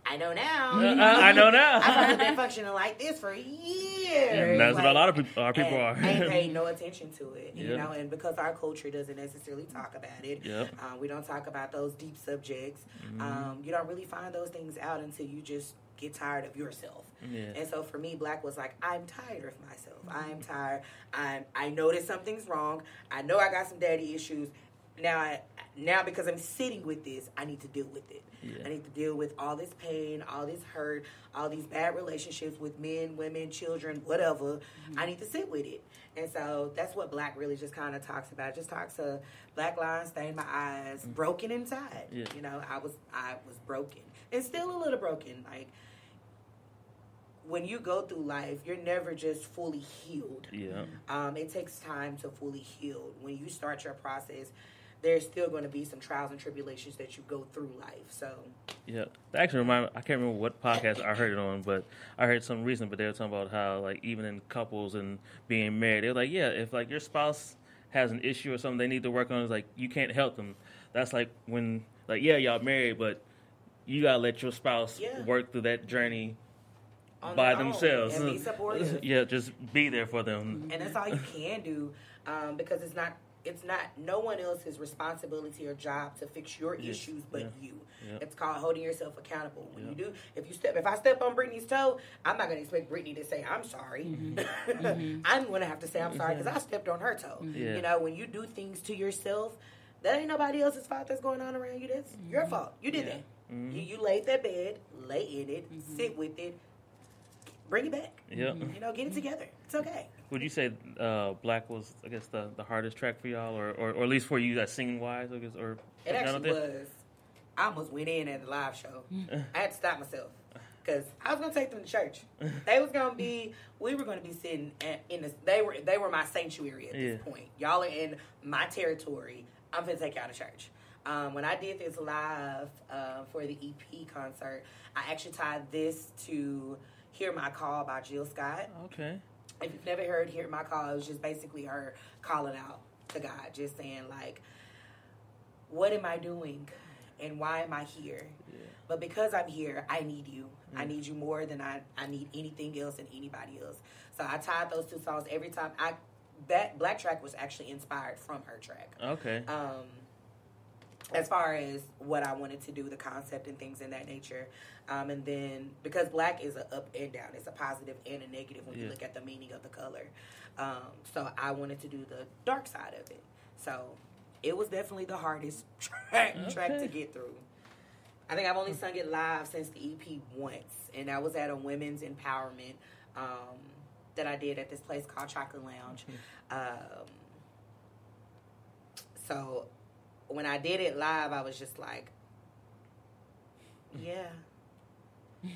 Speaker 4: I know now.
Speaker 2: I know now.
Speaker 4: I've been functioning like this for years.
Speaker 2: That's what a lot of people, our people are.
Speaker 4: I ain't paid no attention to it, you
Speaker 2: Yep.
Speaker 4: know, and because our culture doesn't necessarily talk about it,
Speaker 2: Yep.
Speaker 4: uh, we don't talk about those deep subjects.
Speaker 2: Mm-hmm.
Speaker 4: Um, you don't really find those things out until you just get tired of yourself.
Speaker 2: Yeah.
Speaker 4: And so for me, Black was like, I'm tired of myself. I'm tired. I'm. I know that something's wrong. I know I got some daddy issues. Now, I now because I'm sitting with this, I need to deal with it.
Speaker 2: Yeah.
Speaker 4: I need to deal with all this pain, all this hurt, all these bad relationships with men, women, children, whatever. I need to sit with it. And so that's what Black really just kind of talks about. It just talks to black lines, stain my eyes, broken inside.
Speaker 2: Yeah.
Speaker 4: You know, I was I was broken and still a little broken. Like when you go through life, you're never just fully healed.
Speaker 2: Yeah.
Speaker 4: Um, it takes time to fully heal. When you start your process, there's still going to be some trials and tribulations that you go through life. So
Speaker 2: Yeah, that actually remind me. I can't remember what podcast I heard it on, but I heard some recent. But they were talking about how, like, even in couples and being married, they're like, yeah, if like your spouse has an issue or something they need to work on, is like you can't help them. That's like when, like, yeah, y'all married, but you gotta let your spouse
Speaker 4: Yeah.
Speaker 2: work through that journey
Speaker 4: on
Speaker 2: by themselves.
Speaker 4: and be supportive.
Speaker 2: yeah, just be there for them.
Speaker 4: and that's all you can do um, because it's not it's not no one else's responsibility or job to fix your
Speaker 2: Yes,
Speaker 4: issues but
Speaker 2: yeah,
Speaker 4: you.
Speaker 2: Yeah.
Speaker 4: it's called holding yourself accountable. When
Speaker 2: Yeah.
Speaker 4: you do if you step if i step on brittany's toe i'm not going to expect brittany to say i'm sorry.
Speaker 2: Mm-hmm.
Speaker 4: i'm going to have to say i'm sorry because i stepped on her toe.
Speaker 2: Yeah.
Speaker 4: you know when you do things to yourself that ain't nobody else's fault that's going on around you. That's your fault. You did that.
Speaker 2: Mm-hmm.
Speaker 4: you, you laid that bed lay in it sit with it bring it back.
Speaker 2: Yeah.
Speaker 4: you know get it together. It's okay
Speaker 2: Would you say uh, Black was, I guess, the, the hardest track for y'all, or, or, or at least for you, that singing wise, I guess, or
Speaker 4: It actually was. I almost went in at the live show. I had to stop myself because I was gonna take them to church. They was gonna be. We were gonna be sitting at, in the. They were. They were my sanctuary at this
Speaker 2: Yeah.
Speaker 4: point. Y'all are in my territory. I'm gonna take y'all to church. Um, when I did this live uh, for the EP concert, I actually tied this to "Hear My Call" by Jill Scott.
Speaker 2: Okay.
Speaker 4: If you've never heard "Hear My Call," it was just basically her calling out to God, just saying like, "What am I doing, and why am I here?" But because I'm here, I need you. I need you more than I, I need anything else and anybody else. So I tied those two songs every time. I that Black track was actually inspired from her track.
Speaker 2: Okay.
Speaker 4: Um, as far as what I wanted to do, the concept and things in that nature. Um, and then because black is a up and down, it's a positive and a negative when you look at the meaning of the color. Um, so I wanted to do the dark side of it. So it was definitely the hardest track track to get through. I think I've only sung it live since the EP once, and that was at a women's empowerment um, that I did at this place called Chocolate Lounge. Um, so when I did it live, I was just like, yeah.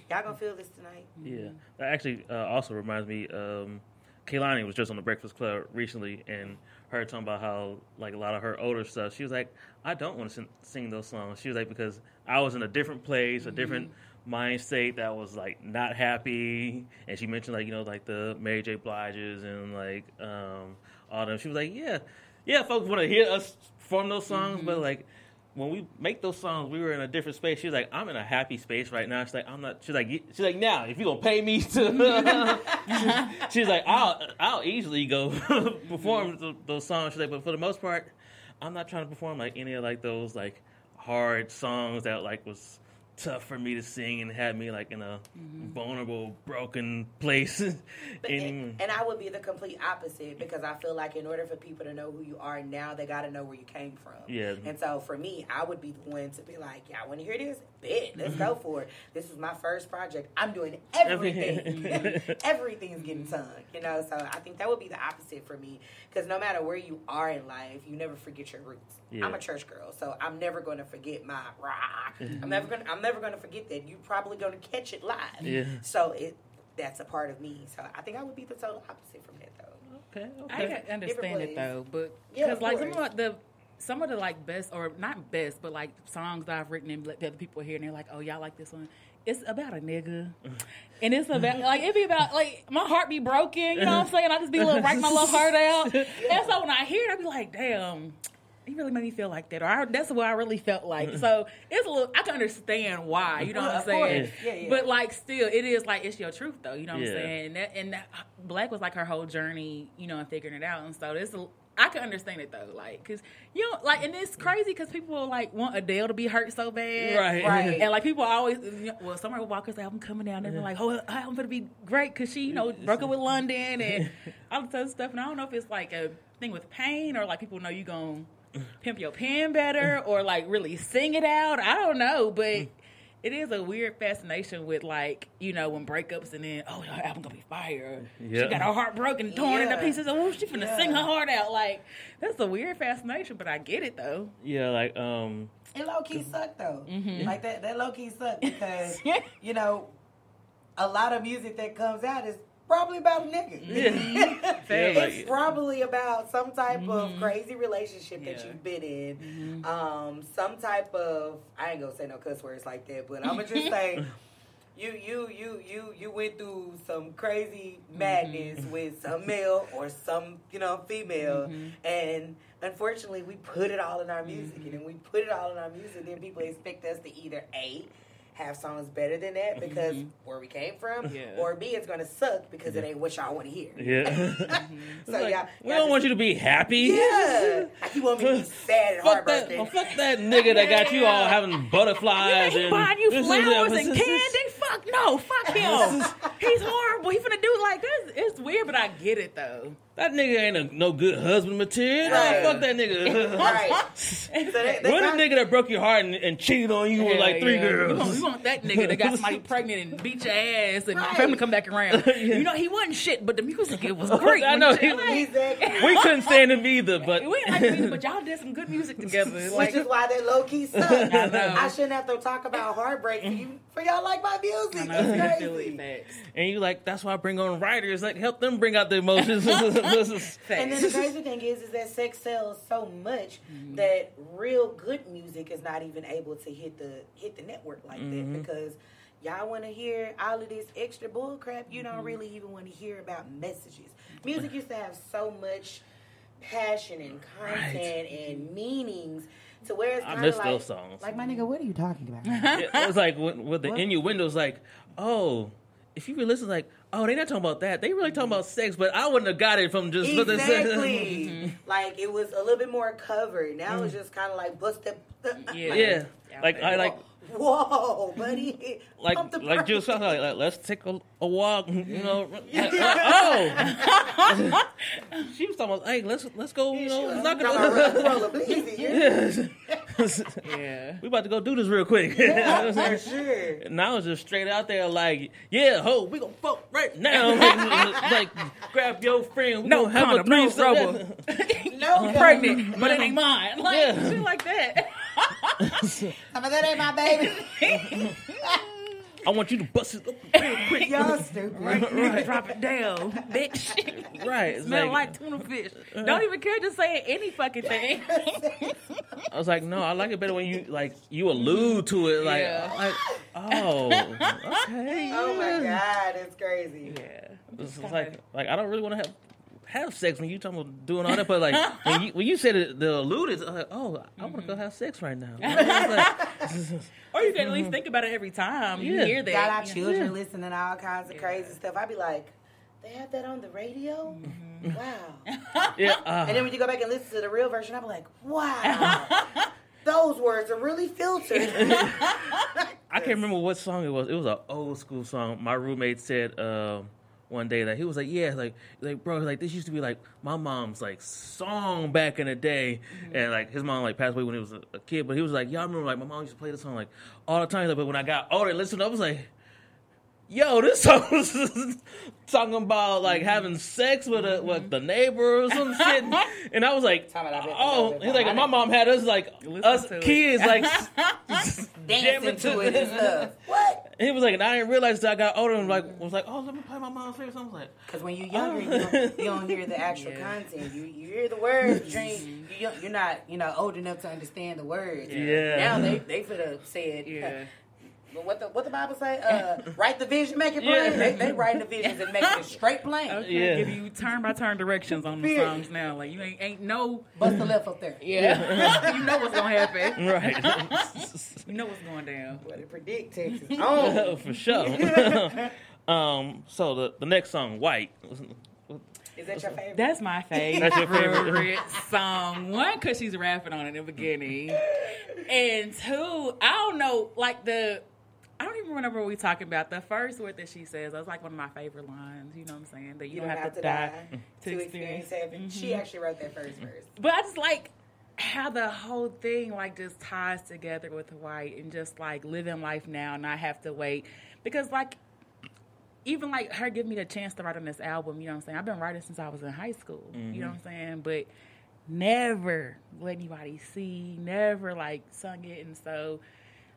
Speaker 4: Y'all gonna feel this tonight?
Speaker 2: Yeah, that actually uh, also reminds me. Um, Kehlani was just on the Breakfast Club recently, and her talking about how like a lot of her older stuff. She was like, "I don't want to sing, sing those songs." She was like, "Because I was in a different place, a different mind state that was like not happy." And she mentioned like you know like the Mary J. Blige's and like um, all them. She was like, "Yeah, yeah, folks want to hear us perform those songs, but mm-hmm. like." when we make those songs, we were in a different space. She was like, "I'm in a happy space right now." She's like, "I'm not." She's like, "She's like, now if you gonna pay me to," she's like, "I'll I'll easily go perform mm-hmm. th- those songs." She's like, "But for the most part, I'm not trying to perform like any of like those like hard songs that like was tough for me to sing and have me like in a
Speaker 5: Mm-hmm.
Speaker 2: vulnerable, broken place. And,
Speaker 4: and, and I would be the complete opposite because I feel like in order for people to know who you are now, they got to know where you came from.
Speaker 2: Yeah.
Speaker 4: And so for me, I would be the one to be like, "Y'all want to hear this? Bet, let's go for it. This is my first project. I'm doing everything. Everything's getting sung, you know. So I think that would be the opposite for me because no matter where you are in life, you never forget your roots.
Speaker 2: Yeah.
Speaker 4: I'm a church girl, so I'm never going to forget my rock. I'm never going. to I'm never going to forget that. You're probably going to catch it live.
Speaker 2: Yeah.
Speaker 4: So it that's a part of me. So I think I would be the total opposite from that though.
Speaker 2: okay,
Speaker 5: I
Speaker 2: okay.
Speaker 5: can understand it though, but because
Speaker 4: of
Speaker 5: like some of the some of the like best or not best, but like songs that I've written and like, the other people hear and they're like, "Oh, y'all like this one." It's about a nigga, and it's about like it be about like my heart be broken. You know what I'm saying? I just be a little write my little heart out, and so when I hear it, I be like, "Damn." He really made me feel like that, or I, that's what I really felt like. So it's a little. I can understand why, you know what I'm saying.
Speaker 4: Yeah, yeah.
Speaker 5: But like, still, it is like it's your truth, though. You know what
Speaker 2: Yeah.
Speaker 5: I'm saying? And that, and that, Black was like her whole journey, you know, and figuring it out. And so this, I can understand it though, like, cause you know, like, and it's crazy because people like want Adele to be hurt so bad,
Speaker 2: Right.
Speaker 4: Right.
Speaker 5: And like people always, well, Summer Walker's album coming out, and they're like, oh, I'm gonna be great because she, you know, broke up with London and all this other stuff. And I don't know if it's like a thing with pain or like people know you gonna pimp your pen better or like really sing it out. I don't know, but it is a weird fascination with like you know when breakups and then oh her album gonna be fire.
Speaker 2: Yeah.
Speaker 5: She got her heart broken, torn into pieces. Oh, she finna
Speaker 4: Yeah.
Speaker 5: sing her heart out. Like that's a weird fascination, but I get it though.
Speaker 2: yeah, like um,
Speaker 4: It low key sucked though.
Speaker 5: Mm-hmm.
Speaker 4: Like that that low key sucked because you know a lot of music that comes out is probably about a nigga.
Speaker 2: Yeah,
Speaker 4: it's probably about some type of
Speaker 5: Mm-hmm.
Speaker 4: crazy relationship that
Speaker 5: Yeah.
Speaker 4: you've been in. Um, some type of I ain't gonna say no cuss words like that, but I'm gonna just say you you you you you went through some crazy madness
Speaker 5: Mm-hmm.
Speaker 4: with some male or some you know female
Speaker 5: Mm-hmm.
Speaker 4: and unfortunately we put it all in our music and then we put it all in our music then people expect us to either a have songs better than that because where we came from
Speaker 5: Mm-hmm. Yeah.
Speaker 4: or b it's gonna suck because it ain't what y'all want to hear
Speaker 2: yeah.
Speaker 4: so
Speaker 2: Like,
Speaker 4: yeah
Speaker 2: we don't want you to be happy.
Speaker 4: yeah like you want me to be sad and
Speaker 2: Fuck that,
Speaker 4: heartbroken
Speaker 2: well, fuck that nigga that got you all having butterflies
Speaker 5: He
Speaker 2: and
Speaker 5: buying you
Speaker 2: this is-
Speaker 5: flowers
Speaker 2: this
Speaker 5: and
Speaker 2: is-
Speaker 5: candy. Fuck no, fuck him. He's horrible. He finna do like this. It's weird, but I get it though.
Speaker 2: That nigga ain't a, no good husband material. Nah,
Speaker 4: Right.
Speaker 2: fuck that nigga.
Speaker 4: right so they, they
Speaker 2: What a
Speaker 4: got-
Speaker 2: nigga that broke your heart and, and cheated on you with like three
Speaker 5: yeah. You
Speaker 2: girls.
Speaker 5: want, you want that nigga that got somebody pregnant and beat your ass and
Speaker 4: Right.
Speaker 5: for him to come back around. You know, he wasn't shit, but the music it was great.
Speaker 2: I know, he-
Speaker 5: like,
Speaker 4: exactly
Speaker 2: we couldn't stand him either, but
Speaker 5: we ain't like music, but y'all did some good music together. Like,
Speaker 4: Which is why they low key suck.
Speaker 5: I know.
Speaker 4: I shouldn't have to talk about heartbreak for you for y'all like my music.
Speaker 5: I know,
Speaker 4: It's crazy.
Speaker 2: and you like that's why I bring on writers like help them bring out the emotions. This is-
Speaker 4: And then the crazy thing is, is that sex sells so much mm-hmm. that real good music is not even able to hit the hit the network like that mm-hmm. because y'all want to hear all of this extra bull crap. You don't mm-hmm. really even want to hear about messages. Music used to have so much passion and content and meanings to where it's
Speaker 2: I miss
Speaker 4: like,
Speaker 2: those songs.
Speaker 4: like my nigga, what are you talking about?
Speaker 2: it was like with, with the
Speaker 4: What?
Speaker 2: innuendos, like, oh, if you really listen, like, oh, they're not talking about that. They really talking about sex, but I wouldn't have got it from just for the
Speaker 4: Exactly. Mm-hmm. Like it was a little bit more covered. Now it's mm. just kind of like bust the.
Speaker 5: Yeah.
Speaker 2: yeah,
Speaker 5: Yeah,
Speaker 2: like I like.
Speaker 4: Whoa, buddy!
Speaker 2: Like, like just like, like, let's take a, a walk, you know. like, uh, oh, she was talking about, hey, let's let's go, you know,
Speaker 4: Sure.
Speaker 2: knock
Speaker 4: Talking about
Speaker 2: it.
Speaker 4: roll- rollerblades, yeah.
Speaker 5: Yeah.
Speaker 2: we about to go do this real quick.
Speaker 4: Yeah, for sure.
Speaker 2: Now it's just straight out there, like, yeah, ho, we gonna fuck right now. like, grab your friend, we
Speaker 5: No
Speaker 2: gonna have a
Speaker 5: no
Speaker 2: threesome.
Speaker 5: rubber.
Speaker 4: No,
Speaker 5: pregnant, but it ain't mine. Like
Speaker 2: Yeah.
Speaker 5: shit like that.
Speaker 4: But that ain't my baby.
Speaker 2: I want you to bust it open real quick.
Speaker 4: Y'all stupid.
Speaker 2: Right.
Speaker 5: Drop it down, bitch.
Speaker 2: Right.
Speaker 5: Smell
Speaker 2: like,
Speaker 5: like tuna fish. Uh-huh. Don't even care to say any fucking thing.
Speaker 2: I was like, no, I like it better when you like you allude to it, like,
Speaker 5: Yeah.
Speaker 2: like oh, okay.
Speaker 4: Oh my god, it's crazy.
Speaker 5: yeah.
Speaker 2: It's, it's like, like I don't really want to have have sex when you talking about doing all that, but like when you, when you said it, the allude is like, oh, I want to go have sex right now. It's like-
Speaker 5: Or you can at least think about it every time you hear that.
Speaker 4: Got our children
Speaker 2: Yeah.
Speaker 4: listening to all kinds of crazy stuff. I'd be like, they have that on the radio? Wow.
Speaker 2: yeah, uh,
Speaker 4: And then when you go back and listen to the real version, I'm like, wow. Those words are really filtered.
Speaker 2: I can't can't remember what song it was. It was an old school song. My roommate said uh, one day that he was like, "Yeah, like, like, bro, like this used to be like my mom's like song back in the day." Mm-hmm. And like his mom like passed away when he was a, a kid, but he was like, y'all remember like my mom used to play this song like all the time." Like, but when I got older, listened, I was like. Yo, this song was talking about like having sex with a with the neighbor or some shit, and I was like,
Speaker 4: Talking oh, about I bet-
Speaker 2: "Oh," he's like, "My mom had us like us kids like
Speaker 4: Dancing
Speaker 2: jamming
Speaker 4: to it and stuff. What?
Speaker 2: he was like, and I didn't realize that I got older and like was like, oh, let me play my mom's favorite song. I was like,
Speaker 4: Because when you're younger, you, oh. don't, you don't hear the actual
Speaker 5: Yeah.
Speaker 4: content. You you hear the words, you ain't- You you're not you know old enough to understand the words.
Speaker 2: Yeah.
Speaker 4: Now they they could have said
Speaker 5: Yeah.
Speaker 4: But what the what the Bible say? Uh, write the vision, make it plain.
Speaker 2: Yeah.
Speaker 4: They, they writing the visions and making it straight plain.
Speaker 5: Okay,
Speaker 2: Yeah.
Speaker 5: give you turn by turn directions on the songs now. Like you ain't ain't no
Speaker 4: Bust the left up there.
Speaker 5: yeah. you know what's gonna happen.
Speaker 2: right,
Speaker 5: You know what's going down.
Speaker 4: What it predict Texas. Oh,
Speaker 2: for sure. um, so the the next song, White.
Speaker 4: is that your favorite?
Speaker 5: That's my favorite,
Speaker 2: That's your favorite.
Speaker 5: song. One, because she's rapping on it in the beginning, and two, I don't know, like the. I don't even remember what we talking about. The first word that she says, that's like one of my favorite lines. You know what I'm saying? That you, don't, have, to die,
Speaker 4: to experience heaven. She mm-hmm. actually wrote that first verse.
Speaker 5: But I just like how the whole thing like just ties together with white and just like living life now, and not have to wait because like even like her giving me the chance to write on this album, you know what I'm saying? I've been writing since I was in high school, you know what I'm mm-hmm. saying? But never let anybody see, never like sung it, and so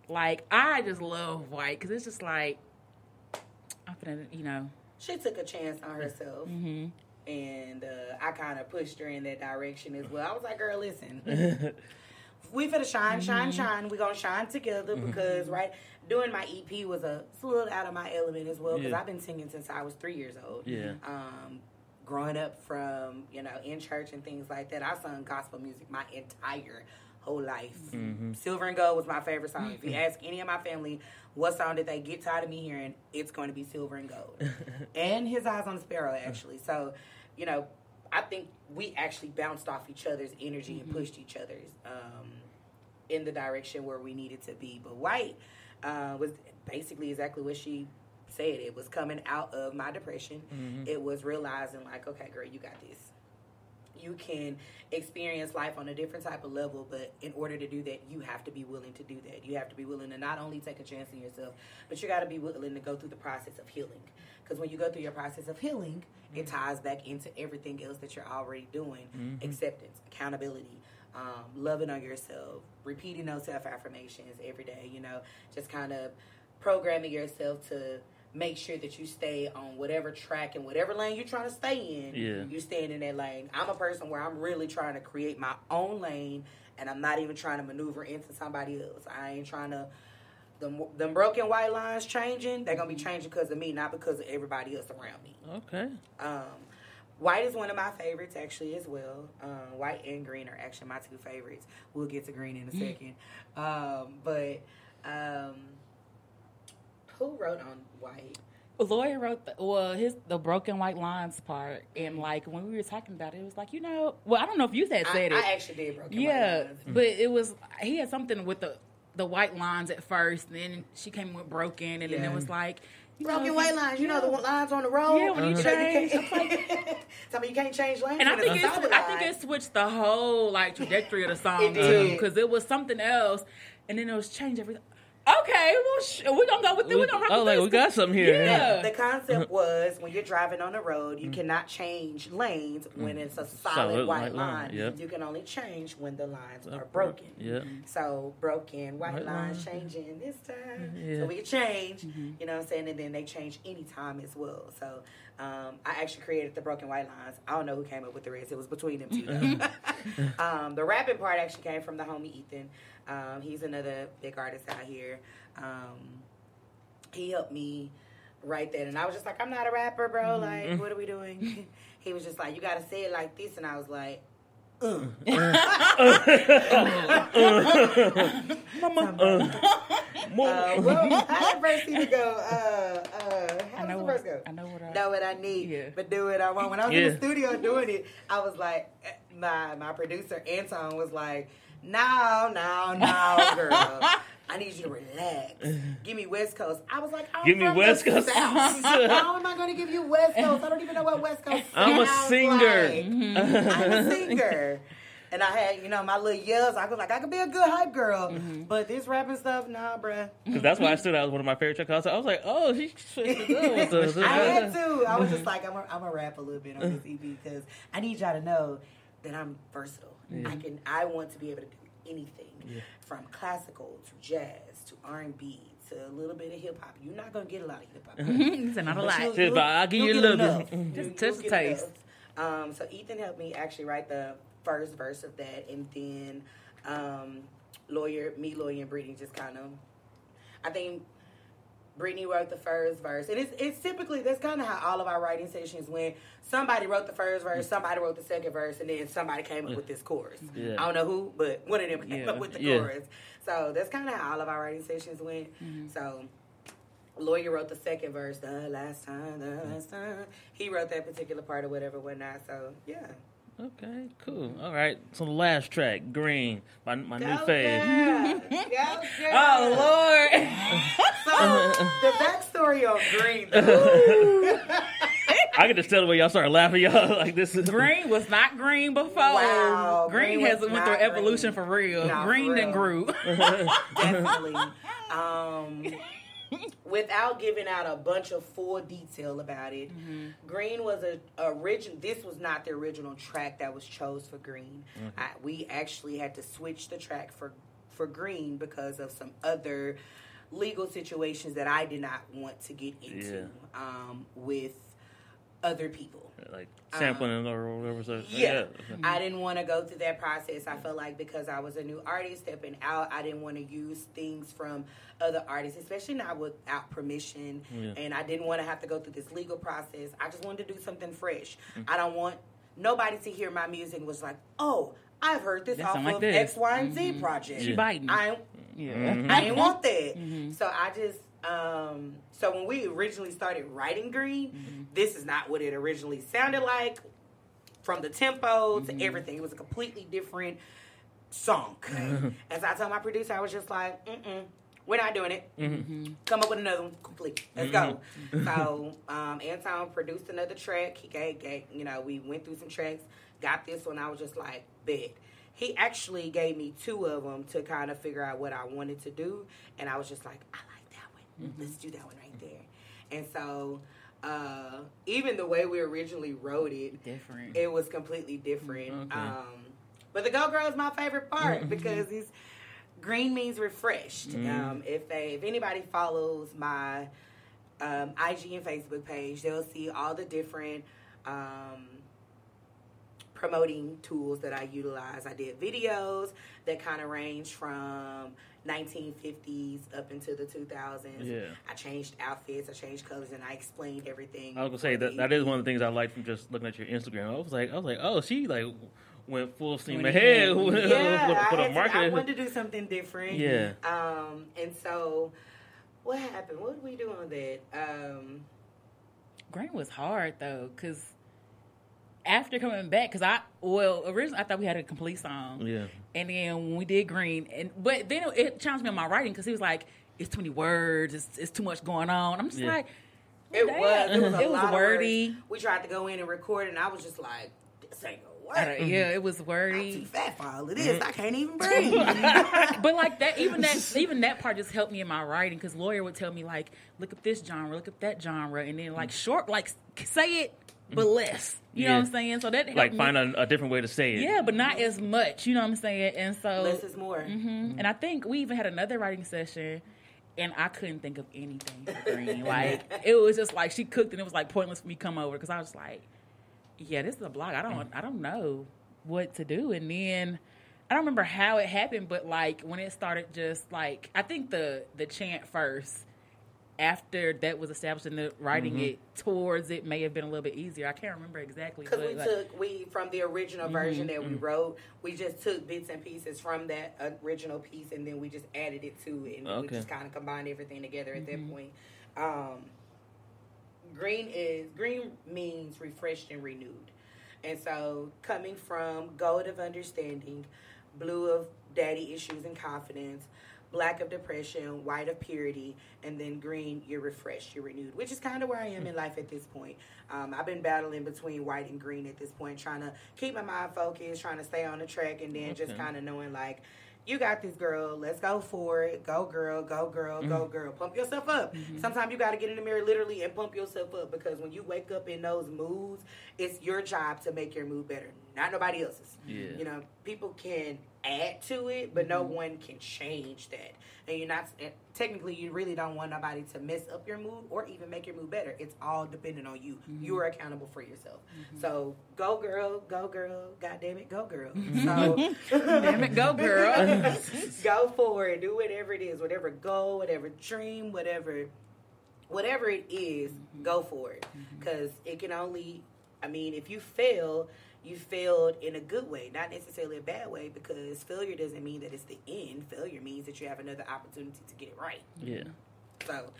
Speaker 5: like I just love white because it's just like I'm gonna, you know,
Speaker 4: She took a chance on herself.
Speaker 5: Mm-hmm.
Speaker 4: And uh, I kind of pushed her in that direction as well. I was like, girl, listen. we finna shine, shine,
Speaker 5: Mm-hmm.
Speaker 4: shine. We gonna shine together because, right, doing my EP was a, a little out of my element as well because
Speaker 2: Yeah.
Speaker 4: I've been singing since I was three years old.
Speaker 2: Yeah.
Speaker 4: Um, growing up from, you know, in church and things like that, I sung gospel music my entire whole life. Silver and Gold was my favorite song. If you ask any of my family what song did they get tired of me hearing, it's going to be Silver and Gold. and His Eyes on the Sparrow, actually. So, you know, I think we actually bounced off each other's energy and pushed each other's um, in the direction where we needed to be. But White uh, was basically exactly what she said. It was coming out of my depression. It was realizing, like, okay, girl, you got this you can experience life on a different type of level but in order to do that you have to be willing to do that. You have to be willing to not only take a chance on yourself but you got to be willing to go through the process of healing. Because when you go through your process of healing it ties back into everything else that you're already doing. Acceptance accountability um, loving on yourself repeating those self affirmations every day you know just kind of programming yourself to make sure that you stay on whatever track and whatever lane you're trying to stay in
Speaker 2: Yeah.
Speaker 4: you staying in that lane. I'm a person where I'm really trying to create my own lane, and I'm not even trying to maneuver into somebody else. I ain't trying to. Them, them broken white lines changing, they're gonna be changing because of me, not because of everybody else around me.
Speaker 2: Okay.
Speaker 4: Um, white is one of my favorites actually as well. Um, white and green are actually my two favorites. We'll get to green in a second. Um, but um, who wrote on white?
Speaker 5: Lawyer wrote the, well his the broken white lines part, and like when we were talking about it, it was like you know, well I don't know if you had
Speaker 4: I,
Speaker 5: said
Speaker 4: I
Speaker 5: it, I
Speaker 4: actually did broken white
Speaker 5: yeah, but it was he had something with the the white lines at first, then she came with broken, and then it was like you know,
Speaker 4: Broken
Speaker 5: if
Speaker 4: white lines, you know the lines on the road.
Speaker 5: Yeah, when you
Speaker 4: know
Speaker 5: change,
Speaker 4: can't- Tell me you can't change lanes.
Speaker 5: And I think
Speaker 4: it's a
Speaker 5: it's,
Speaker 4: solid
Speaker 5: I think it switched the whole like trajectory of the song
Speaker 4: It
Speaker 5: too, because it was something else, and then it was change everything. Okay, well, sh- we're gonna go with it. We're gonna rock
Speaker 2: Oh,
Speaker 5: with
Speaker 2: like
Speaker 5: this.
Speaker 2: we got something here.
Speaker 5: Yeah.
Speaker 4: The concept was when you're driving on the road, you mm. cannot change lanes mm. when it's a solid,
Speaker 2: Solid
Speaker 4: white
Speaker 2: white line,
Speaker 4: line.
Speaker 2: yep.
Speaker 4: You can only change when the lines are broken.
Speaker 2: Yeah.
Speaker 4: So broken white,
Speaker 2: White
Speaker 4: lines
Speaker 2: line.
Speaker 4: changing this time.
Speaker 2: Mm-hmm, yeah.
Speaker 4: So we can change, mm-hmm. you know what I'm saying? And then they change any time as well. So um, I actually created the broken white lines. I don't know who came up with the rest. It was between them two. though. Mm-hmm. um, the rapping part actually came from the homie Ethan. Um, he's another big artist out here. Um, he helped me write that, and I was just like, I'm not a rapper, bro. Like, what are we doing? he was just like, you gotta say it like this, and I was like. Uh. Uh, well, how did verse even go? Uh, uh, how
Speaker 5: I know
Speaker 4: does the
Speaker 5: what
Speaker 4: verse go?
Speaker 5: I know what I
Speaker 4: know what I need,
Speaker 5: Yeah.
Speaker 4: but do what I want. When I was in the studio doing it, I was like, eh, my my producer Anton was like, no, no, no, girl. I need you to relax. Give me West Coast. I was like, I'm
Speaker 2: Give me West Coast.
Speaker 4: How am I going to give you West Coast? I don't even know what West Coast is.
Speaker 2: I'm a singer.
Speaker 4: like. Mm-hmm. I'm a singer. And I had, you know, my little yells. I was like, I could be a good hype girl. Mm-hmm. But this rapping stuff, nah, bruh.
Speaker 2: Because that's why I stood out as one of my favorite tracks. I was like, oh, she switched it up with the-
Speaker 4: I had to. I was just like, I'm gonna I'm rap a little bit on this EP because I need y'all to know that I'm versatile. I can. I want to be able to do anything from classical to jazz to R and B to a little bit of hip hop. You're not gonna get a lot of hip hop.
Speaker 5: It's not a lot.
Speaker 4: you'll-
Speaker 2: but I'll give you a
Speaker 4: you'll
Speaker 2: little bit.
Speaker 5: Just
Speaker 4: You'll-
Speaker 5: touch
Speaker 4: you'll
Speaker 5: the taste.
Speaker 4: Um, so Ethan helped me actually write the first verse of that, and then um, lawyer, me, lawyer, and Brittany just kind of. I think Brittany wrote the first verse, and it's it's typically that's kind of how all of our writing sessions went. Somebody wrote the first verse, somebody wrote the second verse, and then somebody came up with this chorus.
Speaker 2: Yeah.
Speaker 4: I don't know who, but one of them came
Speaker 2: Yeah.
Speaker 4: up with the
Speaker 2: Yeah.
Speaker 4: chorus. So that's kind of how all of our writing sessions went. Mm-hmm. So Lawyer wrote the second verse, the last time, the last time. He wrote that particular part or whatever, whatnot. So yeah.
Speaker 2: Okay, cool. All right. So the last track, Green, by my, my new
Speaker 4: Go
Speaker 2: fave.
Speaker 4: girl. Go girl.
Speaker 5: Oh Lord.
Speaker 4: So the backstory of Green.
Speaker 2: I can just tell the way y'all started laughing. Y'all like this is
Speaker 5: Green was not green before.
Speaker 4: Wow,
Speaker 5: green,
Speaker 4: green
Speaker 5: has went through evolution
Speaker 4: green.
Speaker 5: for real.
Speaker 4: Nah, for
Speaker 5: green
Speaker 4: real.
Speaker 5: then grew.
Speaker 4: Definitely. Um, without giving out a bunch of full detail about it, Green was a original. This was not the original track that was chose for Green. I, we actually had to switch the track for for Green because of some other legal situations that I did not want to get into um, with other people.
Speaker 2: Like uh, sampling or whatever. So,
Speaker 4: Yeah. I didn't want to go through that process. I felt like because I was a new artist stepping out, I didn't want to use things from other artists, especially not without permission.
Speaker 2: Yeah.
Speaker 4: And I didn't want to have to go through this legal process. I just wanted to do something fresh.
Speaker 2: Mm.
Speaker 4: I don't want nobody to hear my music was like, oh, I've heard this
Speaker 5: That
Speaker 4: off
Speaker 5: sound like
Speaker 4: of
Speaker 5: this.
Speaker 4: X, Y, and Z mm-hmm. project.
Speaker 5: She biting.
Speaker 4: I
Speaker 5: yeah.
Speaker 4: I didn't want that. Mm-hmm. So I just um so when we originally started writing Green, this is not what it originally sounded like. From the tempo to everything. It was a completely different song. As I told my producer, I was just like, mm-mm, we're not doing it. Come up with another one, complete. Let's go. So um, Anton produced another track. He gave, gave, you know, we went through some tracks, got this one. I was just like, bet. He actually gave me two of them to kind of figure out what I wanted to do, and I was just like, I like one. Let's do that one right there. And so, uh, even the way we originally wrote it,
Speaker 5: Different.
Speaker 4: it was completely different.
Speaker 2: Okay.
Speaker 4: Um, but the Go Girl is my favorite part because it's green means refreshed. Um, if they, if anybody follows my um, IG and Facebook page, they'll see all the different um, promoting tools that I utilize. I did videos that kind of range from 1950s up into the 2000s.
Speaker 2: Yeah.
Speaker 4: I changed outfits, I changed colors, and I explained everything.
Speaker 2: I was gonna say that that is one of the things I like from just looking at your Instagram. I was like, I was like, oh, she like went full steam
Speaker 5: Went
Speaker 2: ahead
Speaker 5: in.
Speaker 2: with,
Speaker 4: yeah,
Speaker 2: with,
Speaker 4: I,
Speaker 2: with
Speaker 4: had
Speaker 2: a
Speaker 4: to- I wanted to do something different.
Speaker 2: Yeah.
Speaker 4: Um, and so, what happened? What did we do on that? Um,
Speaker 5: Green was hard though, cause after coming back, cause I well originally I thought we had a complete song,
Speaker 2: Yeah.
Speaker 5: and then when we did Green, and but then it, it challenged me on my writing because he was like, it's too many words, it's, it's too much going on. I'm just
Speaker 2: Yeah.
Speaker 5: like,
Speaker 4: it
Speaker 5: damn.
Speaker 4: was. It was, a
Speaker 5: It was
Speaker 4: lot
Speaker 5: wordy.
Speaker 4: words. We tried to go in and record, and I was just like, "This ain't gonna
Speaker 5: I
Speaker 4: work.
Speaker 5: don't- yeah, it was
Speaker 4: I'm too
Speaker 5: wordy.
Speaker 4: fat for all of this.
Speaker 2: Mm-hmm.
Speaker 4: I can't even breathe."
Speaker 5: But like that, even that, even that part just helped me in my writing because lawyer would tell me like, look up this genre, look up that genre, and then like short, like say it but less. You know what I'm saying? So that helped
Speaker 2: Like
Speaker 5: me.
Speaker 2: find a, a different way to say it.
Speaker 5: Yeah, but not as much. You know what I'm saying? And so,
Speaker 4: Less is more.
Speaker 5: Mhm. and I think we even had another writing session, and I couldn't think of anything for Green. like it was just like she cooked, and it was like pointless for me come over because I was like, yeah, this is a blog. I don't, I don't know what to do. And then I don't remember how it happened, but like when it started, just like I think the the chant first. After that was established and the writing it towards it may have been a little bit easier. I can't remember exactly.
Speaker 4: Because we
Speaker 5: like-
Speaker 4: took we from the original
Speaker 2: Mm-hmm,
Speaker 4: version that we wrote, we just took bits and pieces from that original piece, and then we just added it to it, and we just kind of combined everything together at
Speaker 5: Mm-hmm.
Speaker 4: that point. Um, green is green means refreshed and renewed, and so coming from gold of understanding, blue of daddy issues and confidence, black of depression, white of purity, and then green, you're refreshed, you're renewed, which is kind of where I am in life at this point. Um, I've been battling between white and green at this point, trying to keep my mind focused, trying to stay on the track, and then just kind of knowing like, you got this girl. Let's go for it. Go girl. Go girl. Go girl. Pump yourself up. Sometimes you got to get in the mirror literally and pump yourself up because when you wake up in those moods, it's your job to make your mood better, not nobody else's.
Speaker 2: Yeah.
Speaker 4: You know, people can add to it, but no mm-hmm. one can change that. And you're not technically you really don't want nobody to mess up your mood or even make your mood better. It's all dependent on you. You mm-hmm. are accountable for yourself. Mm-hmm. So go girl, go girl, god damn it, go girl. So
Speaker 5: Damn it, go girl.
Speaker 4: go for it. Do whatever it is, whatever goal, whatever dream, whatever whatever it is, go for it. Because it can only, I mean, if you fail, you failed in a good way, not necessarily a bad way. Because failure doesn't mean that it's the end. Failure means that you have another opportunity to get it right.
Speaker 2: Yeah.
Speaker 4: So,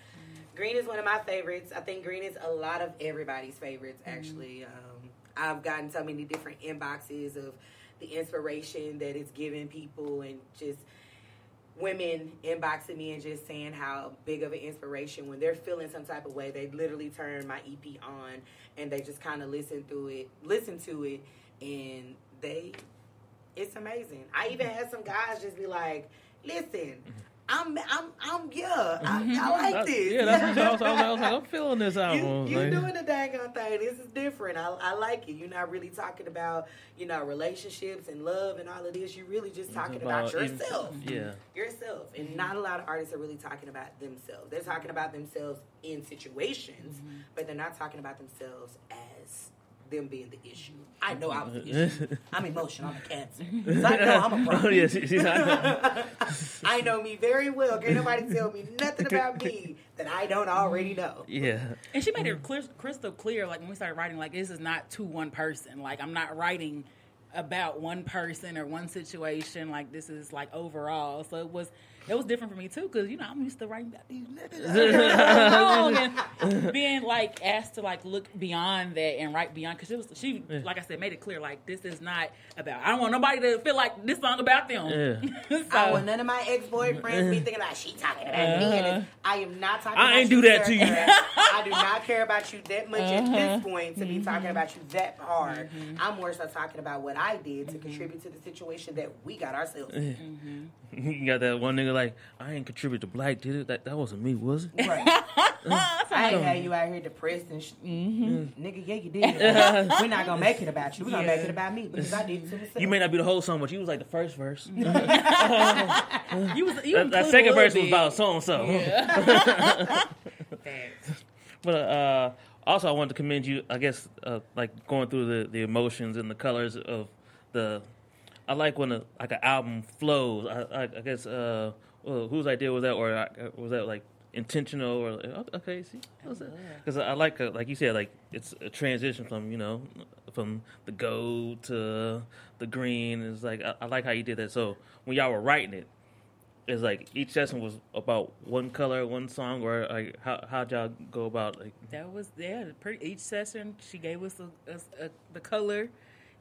Speaker 4: green is one of my favorites. I think green is a lot of everybody's favorites, actually. Um, I've gotten so many different inboxes of the inspiration that it's giving people and just women inboxing me and just saying how big of an inspiration when they're feeling some type of way they literally turn my ep on and they just kind of listen through it listen to it and they it's amazing. I even had some guys just be like listen mm-hmm. I'm i'm i'm yeah i, I mm-hmm. like
Speaker 2: That-
Speaker 4: this
Speaker 2: Yeah, that's what I was, I was, I was like, I'm feeling this album.
Speaker 4: you, you
Speaker 2: like-
Speaker 4: doing the dang on thing. This is different. I, I like it. You're not really talking about, you know, relationships and love and all of this. You're really just talking about,
Speaker 2: about even-
Speaker 4: yourself.
Speaker 2: Yeah.
Speaker 4: Yourself. And mm-hmm. not a lot of artists are really talking about themselves. They're talking about themselves in situations, mm-hmm. but they're not talking about themselves as them being the issue. I know I'm the issue. I'm emotional. I'm a cancer. So I know I'm a
Speaker 2: Oh
Speaker 4: problem.
Speaker 2: yeah, she, she's not,
Speaker 4: I know me very well. Can't nobody tell me nothing about me that I don't already know.
Speaker 2: yeah.
Speaker 5: And she made it clear, crystal clear, like when we started writing, like this is not to one person. Like I'm not writing about one person or one situation. Like this is like overall. So it was it was different for me too, because you know I'm used to writing about these niggas and being like asked to like look beyond that and write beyond. Because it was she, like I said, made it clear like this is not about. I don't want nobody to feel like this song about them.
Speaker 2: Yeah.
Speaker 5: so,
Speaker 4: I want none of my ex boyfriends be thinking about she talking about me. And uh-huh. I am not talking.
Speaker 2: I
Speaker 4: about
Speaker 2: ain't
Speaker 4: you,
Speaker 2: do that to you.
Speaker 4: I do not care about you that much at this uh-huh. point to be talking about you that hard. Mm-hmm. I'm more so talking about what I did to mm-hmm. contribute to the situation that we got ourselves. in. Mm-hmm.
Speaker 2: You got that one nigga like, I ain't contribute to black, did it? That that wasn't me, was it?
Speaker 4: Right. I ain't had you out here depressed and sh- nigga. Yeah, you did. We're not gonna make it about you. We're gonna make it about me because I did it to myself.
Speaker 2: You may not be the whole song, but you was like the first verse.
Speaker 5: you was you
Speaker 2: that, that second
Speaker 5: little
Speaker 2: verse was about so and so. But uh, also, I wanted to commend you. I guess uh, like going through the, the emotions and the colors of the. I like when a, like an album flows. I, I, I guess uh, well, whose idea was that, or uh, was that like intentional, or okay? See, because I like uh, like you said, like it's a transition from you know from the gold to the green. It's like I, I like how you did that. So when y'all were writing it, it's like each session was about one color, one song, or like how how'd y'all go about like
Speaker 5: That was yeah. Pretty, each session, she gave us a, a, a, the color.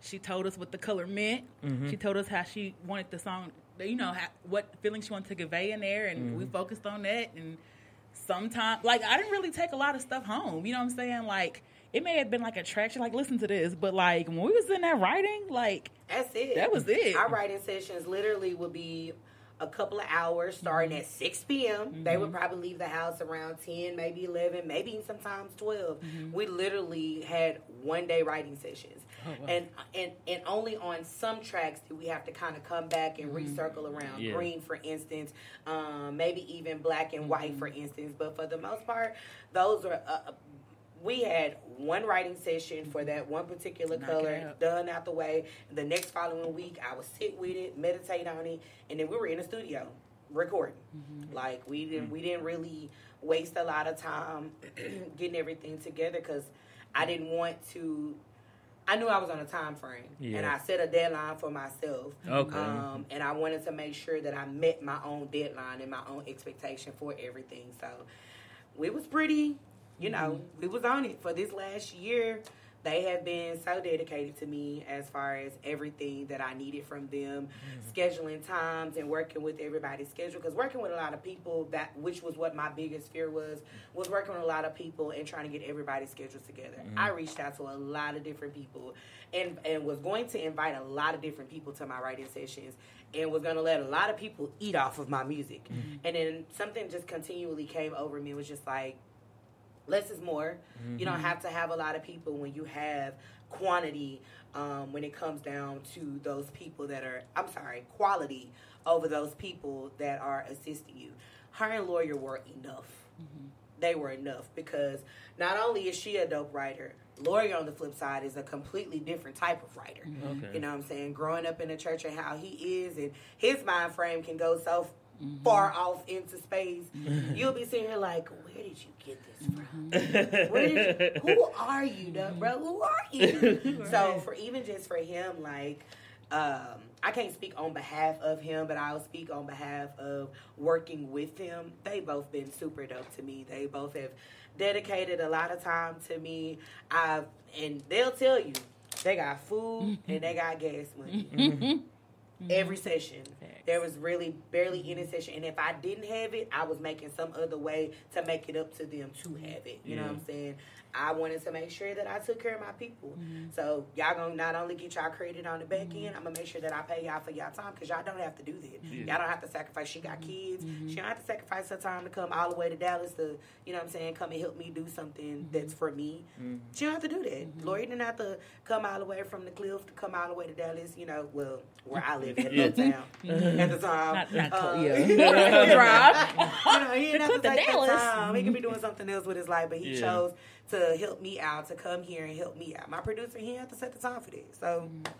Speaker 5: She told us what the color meant. Mm-hmm. She told us how she wanted the song. You know how, what feelings she wanted to convey in there, and we mm-hmm. focused on that. And sometimes, like I didn't really take a lot of stuff home. You know what I'm saying? Like it may have been like a track. Like listen to this, but like when we was in there writing, like
Speaker 4: That's it.
Speaker 5: That was it.
Speaker 4: Our writing sessions literally would be a couple of hours starting mm-hmm. at 6 p.m. They would mm-hmm. probably leave the house around 10, maybe 11, maybe sometimes 12. Mm-hmm. We literally had one day writing sessions. Oh, and, and and only on some tracks do we have to kind of come back and recircle around
Speaker 2: Yeah.
Speaker 4: green for instance um, maybe even black and white for instance but for the most part those are uh, we had one writing session for that one particular
Speaker 5: Knock
Speaker 4: color done out the way. The next following week, I would sit with it, meditate on it, and then we were in the studio recording. Like we didn't we didn't really waste a lot of time getting everything together because I didn't want to. I knew I was on a time frame,
Speaker 2: Yeah.
Speaker 4: and I set a deadline for myself.
Speaker 2: Okay.
Speaker 4: Um, and I wanted to make sure that I met my own deadline and my own expectation for everything. So we was pretty, you know, mm-hmm. we was on it for this last year. they have been so dedicated to me as far as everything that I needed from them, mm-hmm. scheduling times and working with everybody's schedule. Because working with a lot of people, that which was what my biggest fear was, was working with a lot of people and trying to get everybody's schedules together. Mm-hmm. I reached out to a lot of different people, and and was going to invite a lot of different people to my writing sessions, and was going to let a lot of people eat off of my music. And then something just continually came over me. It was just like less is more. You don't mm-hmm. have to have a lot of people when you have quantity um, when it comes down to those people that are, I'm sorry, quality over those people that are assisting you. Her and Lawyer were enough. Mm-hmm. They were enough because not only is she a dope writer, Lawyer on the flip side is a completely different type of writer. Mm-hmm.
Speaker 2: Okay.
Speaker 4: You know what I'm saying? Growing up in the church and how he is, and his mind frame can go so Mm-hmm. far off into space. Mm-hmm. You'll be sitting here like, where did you get this from? Mm-hmm. Where did you, who are you, though, bro? Who are you? So for even just for him, like, um, I can't speak on behalf of him, but I'll speak on behalf of working with him. They both been super dope to me. They both have dedicated a lot of time to me. I've and they'll tell you they got food and they got gas money. Every mm-hmm. session, there was really barely any session, and if I didn't have it, I was making some other way to make it up to them to have it. You know what I'm saying? I wanted to make sure that I took care of my people. Mm-hmm. So y'all gonna not only get y'all credit on the back mm-hmm. end, I'm gonna make sure that I pay y'all for y'all time because y'all don't have to do that. Y'all don't have to sacrifice. She got mm-hmm. kids. She don't have to sacrifice her time to come all the way to Dallas to, you know what I'm saying, come and help me do something that's for me. She don't have to do that. Lori didn't have to come all the way from the cliff to come all the way to Dallas, you know, well, where I live at
Speaker 2: Yeah.
Speaker 4: the town at the time.
Speaker 5: Not, not
Speaker 4: Uh,
Speaker 5: yeah. drive.
Speaker 4: you know, he didn't have to
Speaker 5: Clip to
Speaker 4: take that
Speaker 5: Dallas.
Speaker 4: time. He could be doing something else with his life, but he
Speaker 2: Yeah.
Speaker 4: chose to help me out, to come here and help me out. My producer, he had to set the time for this. So mm-hmm.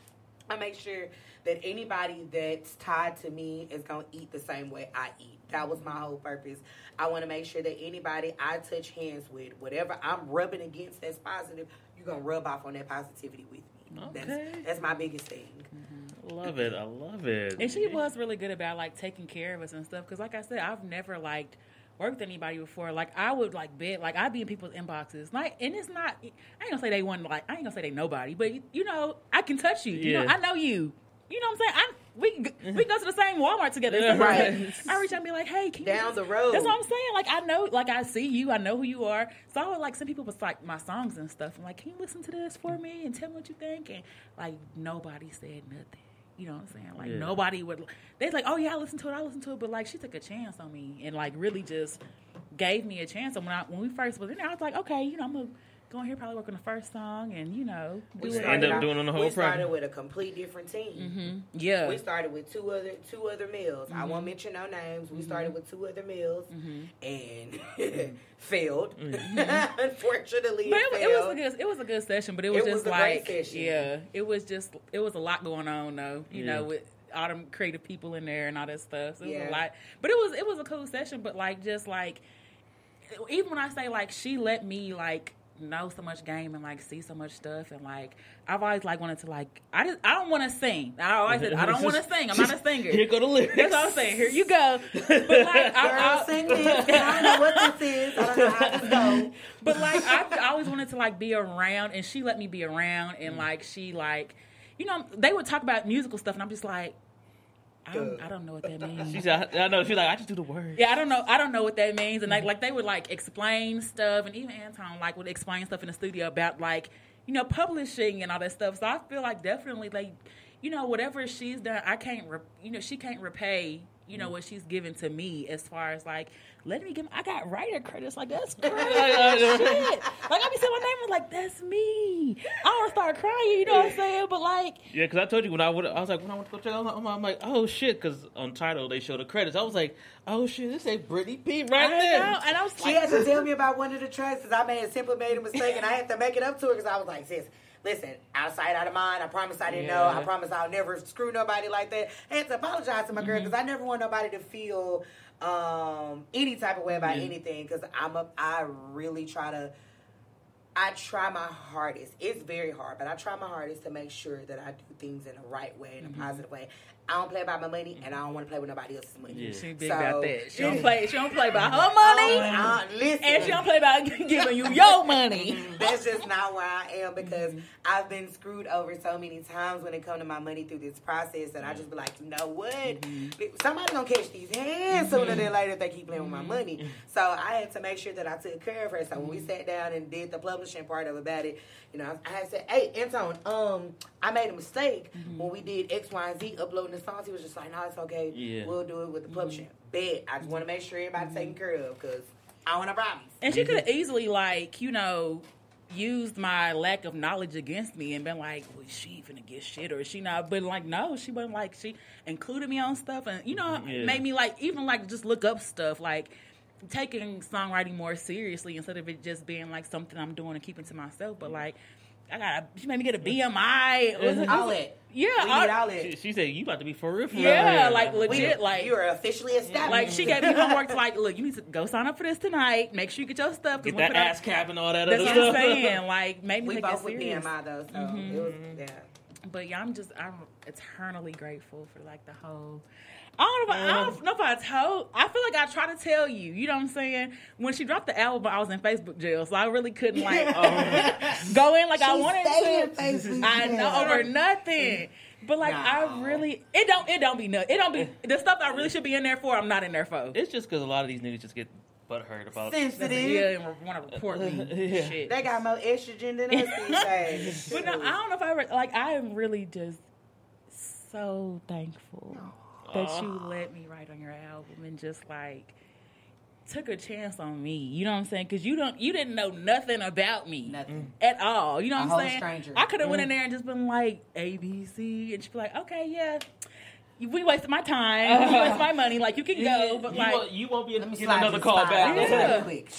Speaker 4: I make sure that anybody that's tied to me is going to eat the same way I eat. That was my whole purpose. I want to make sure that anybody I touch hands with, whatever I'm rubbing against that's positive, you're going to rub off on that positivity with me.
Speaker 2: Okay.
Speaker 4: That's, that's my biggest thing. Mm-hmm.
Speaker 2: love it. I love it.
Speaker 5: And she was really good about like taking care of us and stuff. Because like I said, I've never like worked with anybody before. Like I would like bet, like I'd be in people's inboxes. Like, and it's not. I ain't gonna say they want like I ain't gonna say they nobody, but you know I can touch you. You know I know you. You know what I'm saying? I we can g- we go to the same Walmart together. So,
Speaker 4: Right.
Speaker 5: like, I reach out and be like, hey, can you
Speaker 4: Down
Speaker 5: just-
Speaker 4: the road.
Speaker 5: That's what I'm saying. Like I know, like I see you. I know who you are. So I would like some people was like my songs and stuff. I'm like, can you listen to this for me and tell me what you think? And like nobody said nothing. You know what I'm saying? Like
Speaker 2: Yeah.
Speaker 5: nobody would. They're like, oh yeah, I listened to it. I listened to it. But like she took a chance on me and like really just gave me a chance. And when I when we first was in there, I was like, okay, you know, I'm gonna go in here probably work on the first song and you know do
Speaker 4: We
Speaker 5: it.
Speaker 2: End up doing on the whole
Speaker 4: We started
Speaker 2: project.
Speaker 4: with a complete different team. Mm-hmm.
Speaker 5: yeah.
Speaker 4: We started with two other two other meals. I won't mm-hmm. mention no names. We started mm-hmm. with two other meals and failed. Unfortunately,
Speaker 5: But
Speaker 4: it,
Speaker 5: it, it was a good it was a good session, but it was
Speaker 4: It
Speaker 5: just
Speaker 4: was
Speaker 5: like yeah, it was just it was a lot going on though. You
Speaker 2: Yeah.
Speaker 5: know, with all them creative people in there and all that stuff. So it was a lot. But it was it was a cool session, but like just like even when I say like she let me like know so much game and like see so much stuff and like I've always like wanted to like I just I don't want to sing. I always said I don't want to sing. I'm not a singer.
Speaker 2: Here go the lyrics.
Speaker 5: That's what I'm saying. Here you go. But like I,
Speaker 4: Girl,
Speaker 5: I,
Speaker 4: sing this. I don't know what this is. I don't know how this goes.
Speaker 5: but like I, I always wanted to like be around, and she let me be around, and mm. like she like, you know, they would talk about musical stuff, and I'm just like, I don't, I don't know what that means.
Speaker 2: She said, I know. She's like, I just do the words.
Speaker 5: Yeah, I don't know. I don't know what that means, and like, like they would like explain stuff, and even Anton like would explain stuff in the studio about like, you know, publishing and all that stuff. So I feel like definitely like, you know, whatever she's done, I can't, re- you know, she can't repay. You know mm-hmm. what she's given to me as far as like let me give. I got writer credits. Like that's crazy. Shit. Like I be saying my name, I'm like that's me. I want to start crying. You know what I'm saying? But like,
Speaker 2: Yeah, because I told you when I would, I was like, when I went to go check, I'm like, oh I'm like, oh shit, because on Tidal they show the credits. I was like, oh shit, this ain't Brittany P right
Speaker 5: I
Speaker 2: there.
Speaker 5: know, and I was
Speaker 4: She
Speaker 5: like,
Speaker 4: had to tell me about one of the tracks because I made simply made a mistake and I had to make it up to her because I was like, sis, listen, out of sight, out of mind. I promise I didn't know. I promise I'll never screw nobody like that. I had to apologize to my girl
Speaker 5: Mm-hmm.
Speaker 4: because I never want nobody to feel um, any type of way about anything because I'm a, I really try to. I try my hardest. It's very hard, but I try my hardest to make sure that I do things in the right way, in a
Speaker 5: Mm-hmm.
Speaker 4: positive way. I don't play about my money, and I don't want to play with nobody else's money.
Speaker 2: Yeah.
Speaker 5: she big
Speaker 4: So-
Speaker 5: about that. She don't play. She don't play by her money.
Speaker 4: Uh, listen,
Speaker 5: And she don't play about giving you your money.
Speaker 4: That's just not where I am because
Speaker 5: Mm-hmm.
Speaker 4: I've been screwed over so many times when it come to my money through this process that I just be like, you know what?
Speaker 5: Mm-hmm.
Speaker 4: Somebody gonna catch these hands sooner than later if they keep playing with
Speaker 5: Mm-hmm.
Speaker 4: my money. So I had to make sure that I took care of her. So when we sat down and did the publishing part of about it, you know, I had said, hey, Anton, um, I made a mistake
Speaker 5: Mm-hmm.
Speaker 4: when we did X, Y, and Z uploading the songs. He was just like, no, it's okay.
Speaker 2: Yeah.
Speaker 4: We'll do it with the
Speaker 5: Mm-hmm.
Speaker 4: publishing. Bet. I just want to make sure everybody's taken mm-hmm. care of because I want to promise.
Speaker 5: And she mm-hmm. could have easily, like, you know, used my lack of knowledge against me and been like, "Was she finna get shit or is she not?" But like, no, she wasn't. Like, she included me on stuff, and you know, mm-hmm.
Speaker 2: Yeah.
Speaker 5: made me like even like just look up stuff, like taking songwriting more seriously instead of it just being like something I'm doing and keeping to myself. But like, I got she made me get a BMI. Was it-
Speaker 4: All that.
Speaker 5: Yeah,
Speaker 4: we
Speaker 5: all-
Speaker 4: need all
Speaker 2: She, she said you about to be for real. For
Speaker 5: yeah,
Speaker 2: here."
Speaker 5: like
Speaker 4: We-
Speaker 5: legit, like
Speaker 4: you are officially established.
Speaker 5: like she gave me homework to like, look, you need to go sign up for this tonight. Make sure you get your stuff. 'cause
Speaker 2: get
Speaker 5: we
Speaker 2: that
Speaker 5: put out-
Speaker 2: ASCAP and all that
Speaker 5: That's
Speaker 2: other
Speaker 5: what I'm
Speaker 2: stuff.
Speaker 5: saying. Like, maybe
Speaker 4: we
Speaker 5: take
Speaker 4: both
Speaker 5: it
Speaker 4: with. BMI though, so
Speaker 5: Mm-hmm.
Speaker 4: it was yeah.
Speaker 5: But yeah, I'm just I'm eternally grateful for like the whole. I don't know if I, I um, don't know if I told. I feel like I try to tell you. You know what I'm saying? When she dropped the album, I was in Facebook jail, so I really couldn't like um, go in like I wanted
Speaker 4: stayed in
Speaker 5: to.
Speaker 4: Facebook
Speaker 5: I
Speaker 4: jail.
Speaker 5: know over nothing. But like
Speaker 4: No.
Speaker 5: I really, it don't it don't be nothing. It don't be the stuff I really should be in there for. I'm not in there for.
Speaker 2: It's just because a lot of these niggas just get butthurt about.
Speaker 4: Sensitive.
Speaker 5: Yeah, and want to report me.
Speaker 2: Yeah.
Speaker 5: Shit.
Speaker 4: They got more estrogen than us these days.
Speaker 5: But no, I don't know if I ever like. I am really just so thankful that you let me write on your album and just like took a chance on me. You know what I'm saying? Because you don't, you didn't know nothing about me,
Speaker 4: Nothing.
Speaker 5: at all. You know what
Speaker 4: whole
Speaker 5: I'm saying?
Speaker 4: stranger.
Speaker 5: I could have went in mm. there and just been like A B C, and she'd be like, okay, yeah. We wasted my time. We wasted my money. Like you can go, but
Speaker 2: you,
Speaker 5: like,
Speaker 2: won't, you won't be
Speaker 4: Let me
Speaker 2: getting
Speaker 4: slide
Speaker 2: another call back.
Speaker 5: Yeah.
Speaker 4: quick.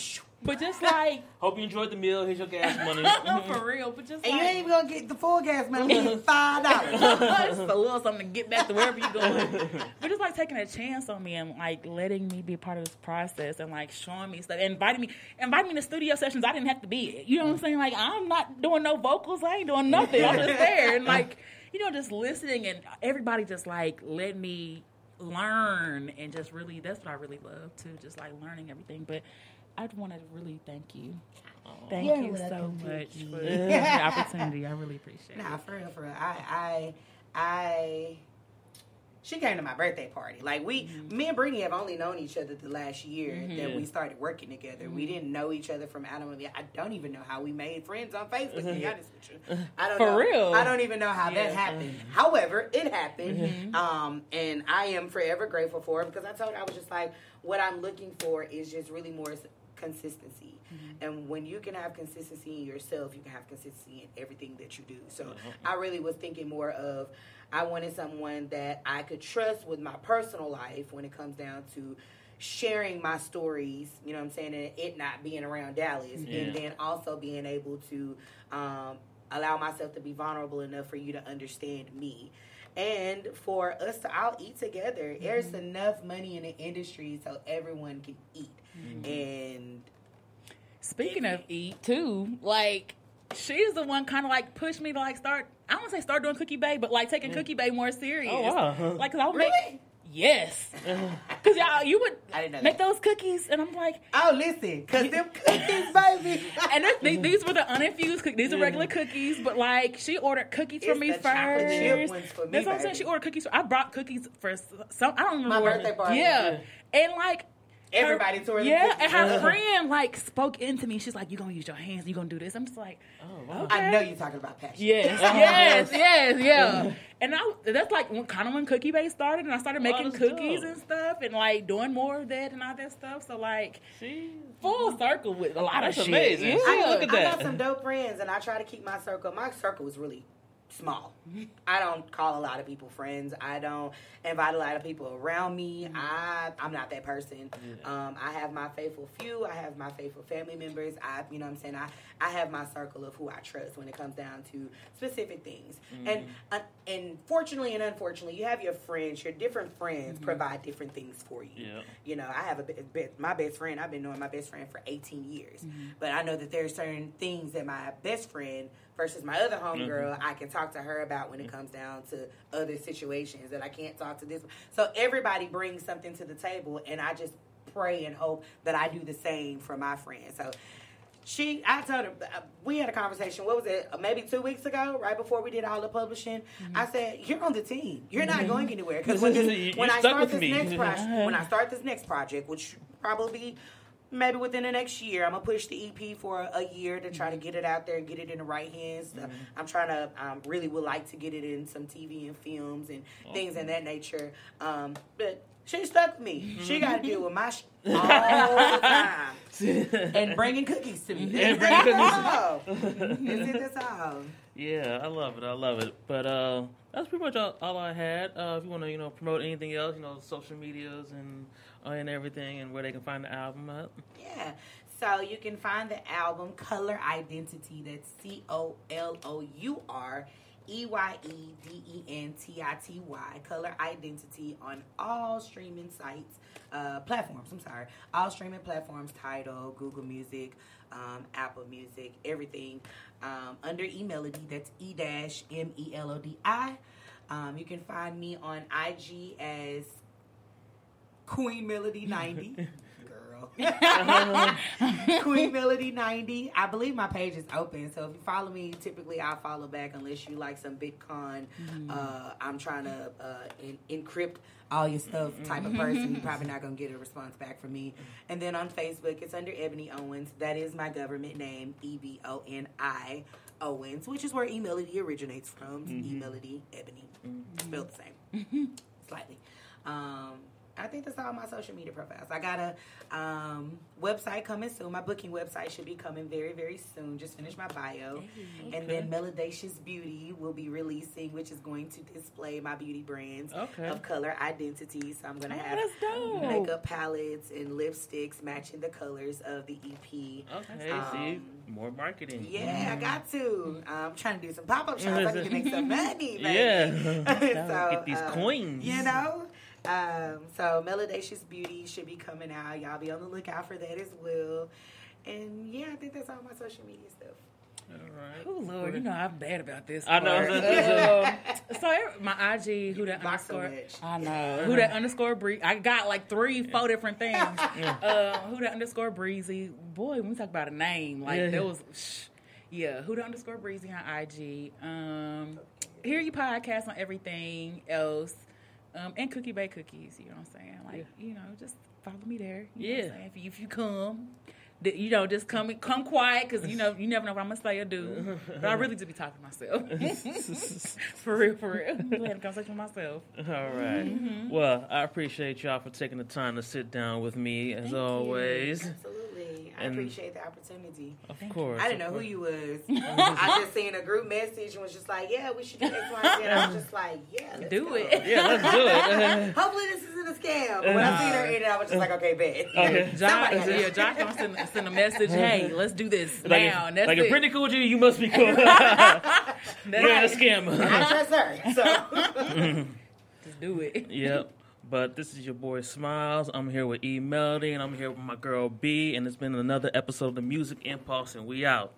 Speaker 4: Shoo.
Speaker 5: but just like
Speaker 2: Hope you enjoyed the meal. Here's your gas money.
Speaker 5: no, for real. But just
Speaker 4: And you ain't even gonna get the full gas money. You get five dollars.
Speaker 5: just a little something to get back to wherever you're going. but just like taking a chance on me and like letting me be a part of this process and like showing me stuff, inviting me, inviting me to studio sessions I didn't have to be. at. You know what I'm saying? Like I'm not doing no vocals. I ain't doing nothing. I'm just there and like you know just listening and everybody just like let me learn and just really that's what I really love too. Just like learning everything, but. I want to really thank you. Thank
Speaker 4: You're
Speaker 5: you so
Speaker 4: welcome,
Speaker 5: much
Speaker 4: Vicky.
Speaker 5: for the opportunity. I really appreciate
Speaker 4: Nah,
Speaker 5: it.
Speaker 4: for real, for real. I, I, I. She came to my birthday party. Like we,
Speaker 5: Mm-hmm.
Speaker 4: me and Brittany have only known each other the last year that we started working together. We
Speaker 5: Mm-hmm.
Speaker 4: didn't know each other from Adam and Eve. I don't even know how we made friends on Facebook. To be honest with you, I don't
Speaker 5: For
Speaker 4: know.
Speaker 5: real?
Speaker 4: I don't even know how
Speaker 5: Yeah.
Speaker 4: that happened. However, it happened,
Speaker 5: Mm-hmm.
Speaker 4: um, and I am forever grateful for it because I told her I was just like, what I'm looking for is just really more consistency. Mm-hmm. And when you can have consistency in yourself, you can have consistency in everything that you do. So mm-hmm. I really was thinking more of I wanted someone that I could trust with my personal life when it comes down to sharing my stories, you know what I'm saying, and it not being around Dallas.
Speaker 2: Yeah.
Speaker 4: And then also being able to um, allow myself to be vulnerable enough for you to understand me. And for us to all eat together, there's mm-hmm. enough money in the industry so everyone can eat. Mm-hmm. And
Speaker 5: Speaking of eat too, like she's the one kind of like pushed me to like start. I don't say start doing Cookie Bay, but like taking mm. Cookie Bay more serious.
Speaker 2: Oh, wow.
Speaker 5: Like, cause I would make
Speaker 4: Really?
Speaker 5: yes, cause y'all you would
Speaker 4: I didn't know
Speaker 5: make
Speaker 4: that.
Speaker 5: those cookies, and I'm like,
Speaker 4: oh, listen, because them cookies, baby.
Speaker 5: and this, these, these were the uninfused cookies. These are mm. regular cookies, but like she ordered cookies for me
Speaker 4: the chocolate
Speaker 5: first.
Speaker 4: chip ones for me,
Speaker 5: That's what I'm saying. She ordered cookies. For, I brought cookies for some. I don't remember
Speaker 4: My
Speaker 5: where-
Speaker 4: birthday party.
Speaker 5: Yeah, and like.
Speaker 4: Everybody
Speaker 5: her,
Speaker 4: tore the
Speaker 5: Yeah, and her friend like spoke into me. She's like, you're gonna use your hands? you're gonna do this?" I'm just like,
Speaker 2: Oh, wow.
Speaker 5: okay.
Speaker 4: I know you're talking about passion.
Speaker 5: Yes, yes, yes, yeah. And I, that's like when, kind of when Cookie Bay started, and I started
Speaker 2: oh,
Speaker 5: making
Speaker 2: that's
Speaker 5: cookies
Speaker 2: dope.
Speaker 5: and stuff, and like doing more of that and all that stuff. So like
Speaker 2: See?
Speaker 5: full circle with a lot
Speaker 2: That's
Speaker 5: of shit.
Speaker 2: amazing.
Speaker 5: Yeah.
Speaker 2: See, look at
Speaker 4: I
Speaker 2: that.
Speaker 4: got some dope friends, and I try to keep my circle. My circle is really small. I don't call a lot of people friends. I don't invite a lot of people around me. I I'm not that person. Um, I have my faithful few. I have my faithful family members. I you know what I'm saying. I I have my circle of who I trust when it comes down to specific things. And uh, and fortunately and unfortunately, you have your friends. Your different friends provide different things for you.
Speaker 2: Yeah.
Speaker 4: You know, I have a be- be- my best friend. I've been knowing my best friend for 18 years, but I know that there are certain things that my best friend versus my other homegirl, I can talk to her about when it comes down to other situations that I can't talk to this. So everybody brings something to the table, and I just pray and hope that I do the same for my friends. So she, I told her, uh, we had a conversation. What was it? uh, Maybe two weeks ago, right before we did all the publishing.
Speaker 2: Mm-hmm.
Speaker 4: I said, "You're on the team. You're not going anywhere." Because when, this- when I start this
Speaker 2: me.
Speaker 4: next project, when I start this next project, which probably maybe within the next year, I'm gonna push the EP for a, a year to try to get it out there and get it in the right hands. Uh, I'm trying to, um, really would like to get it in some TV and films and things in that nature. Um, but she stuck with me. She got to deal with my sh- all the time and bringing cookies to me.
Speaker 2: And
Speaker 4: Is
Speaker 2: bringing
Speaker 4: it all? Is it that's all?
Speaker 2: Yeah, I love it. I love it. But uh, that's pretty much all, all I had. Uh, if you want to, you know, promote anything else, you know, social medias and and everything, and where they can find the album up?
Speaker 4: Yeah. So you can find the album Colour Eyedentity. That's C O L O U R E Y E D E N T I T Y. Colour Eyedentity on all streaming sites, uh, platforms. I'm sorry, all streaming platforms. Tidal, Google Music, um, Apple Music, everything. Um, under E Melody. That's E dash M E L O D I. Um, you can find me on IG as Queen Melody 90. Girl. Queen Melody 90. I believe my page is open. So if you follow me, typically I'll follow back unless you like some Bitcoin. Uh, I'm trying to uh, en- encrypt all your stuff type of person. You're probably not going to get a response back from me. And then on Facebook, it's under Eboni Owens. That is my government name, E B O N I Owens, which is where E Melody originates from. E Melody, Ebony. Spelled the same slightly. Um, I think that's all my social media profiles. I got a um, website coming soon. My booking website should be coming very, very soon. Just finished my bio. And then Melodious Beauty will be releasing, which is going to display my beauty brands
Speaker 2: Okay.
Speaker 4: of color identity. So I'm going to
Speaker 5: Oh,
Speaker 4: have makeup palettes and lipsticks matching the colors of the EP.
Speaker 2: Okay,
Speaker 4: Um,
Speaker 2: see, more marketing.
Speaker 4: Yeah, I got to. I'm trying to do some pop up shops. I need to make some money, baby.
Speaker 2: Yeah.
Speaker 4: so,
Speaker 2: Get these
Speaker 4: uh,
Speaker 2: coins.
Speaker 4: You know? Um, so Melodious Beauty should be coming out. Y'all be on the lookout for that as well. And yeah, I think that's all my social media stuff.
Speaker 2: All right.
Speaker 5: Oh Lord, you know I'm bad about this.
Speaker 2: I know.
Speaker 5: part. so my IG, who that
Speaker 4: block so
Speaker 5: underscore?
Speaker 4: much.
Speaker 5: I know who that underscore breezy. I got like three, four different things. uh, who that underscore breezy? Boy, when we talk about a name, like
Speaker 2: Yeah.
Speaker 5: there was, shh, yeah. Who the underscore breezy on IG? Um, hear you podcast on everything else, um, and Cookie Bake Cookies. You know what I'm saying? Like you know, just follow me there. You know what I'm
Speaker 2: Yeah.
Speaker 5: If you, if you come. You know, just come come quiet because you know you never know what I'm gonna say or do. But I really do be talking to myself. for real, for real. I'm having a conversation with myself.
Speaker 2: All right.
Speaker 4: Mm-hmm.
Speaker 2: Well, I appreciate y'all for taking the time to sit down with me as always.
Speaker 4: Absolutely. I
Speaker 2: And-
Speaker 4: appreciate the opportunity.
Speaker 2: Of course.
Speaker 4: I didn't know
Speaker 2: of
Speaker 4: who you was. I just seen a group message and was just like, yeah, we should do X, Y, and Z. I was just like, yeah, let's
Speaker 5: Do
Speaker 4: go.
Speaker 5: it.
Speaker 2: Yeah, let's do it.
Speaker 4: Hopefully this isn't a scam. But when I seen her in it, I was just like, okay, bet.
Speaker 2: Okay.
Speaker 5: Josh,
Speaker 4: Somebody
Speaker 5: yeah,
Speaker 4: to-
Speaker 5: Josh gonna send, send a message. Hey, let's do this
Speaker 2: like,
Speaker 5: now. And that's
Speaker 2: like
Speaker 5: it.
Speaker 2: if Brittany cool with you, you must be cool. You're not a scammer.
Speaker 4: I trust her. So
Speaker 5: Just do it.
Speaker 2: Yep. But this is your boy Smiles. I'm here with E Melody, and I'm here with my girl B, and it's been another episode of the Music Impulse, and we out.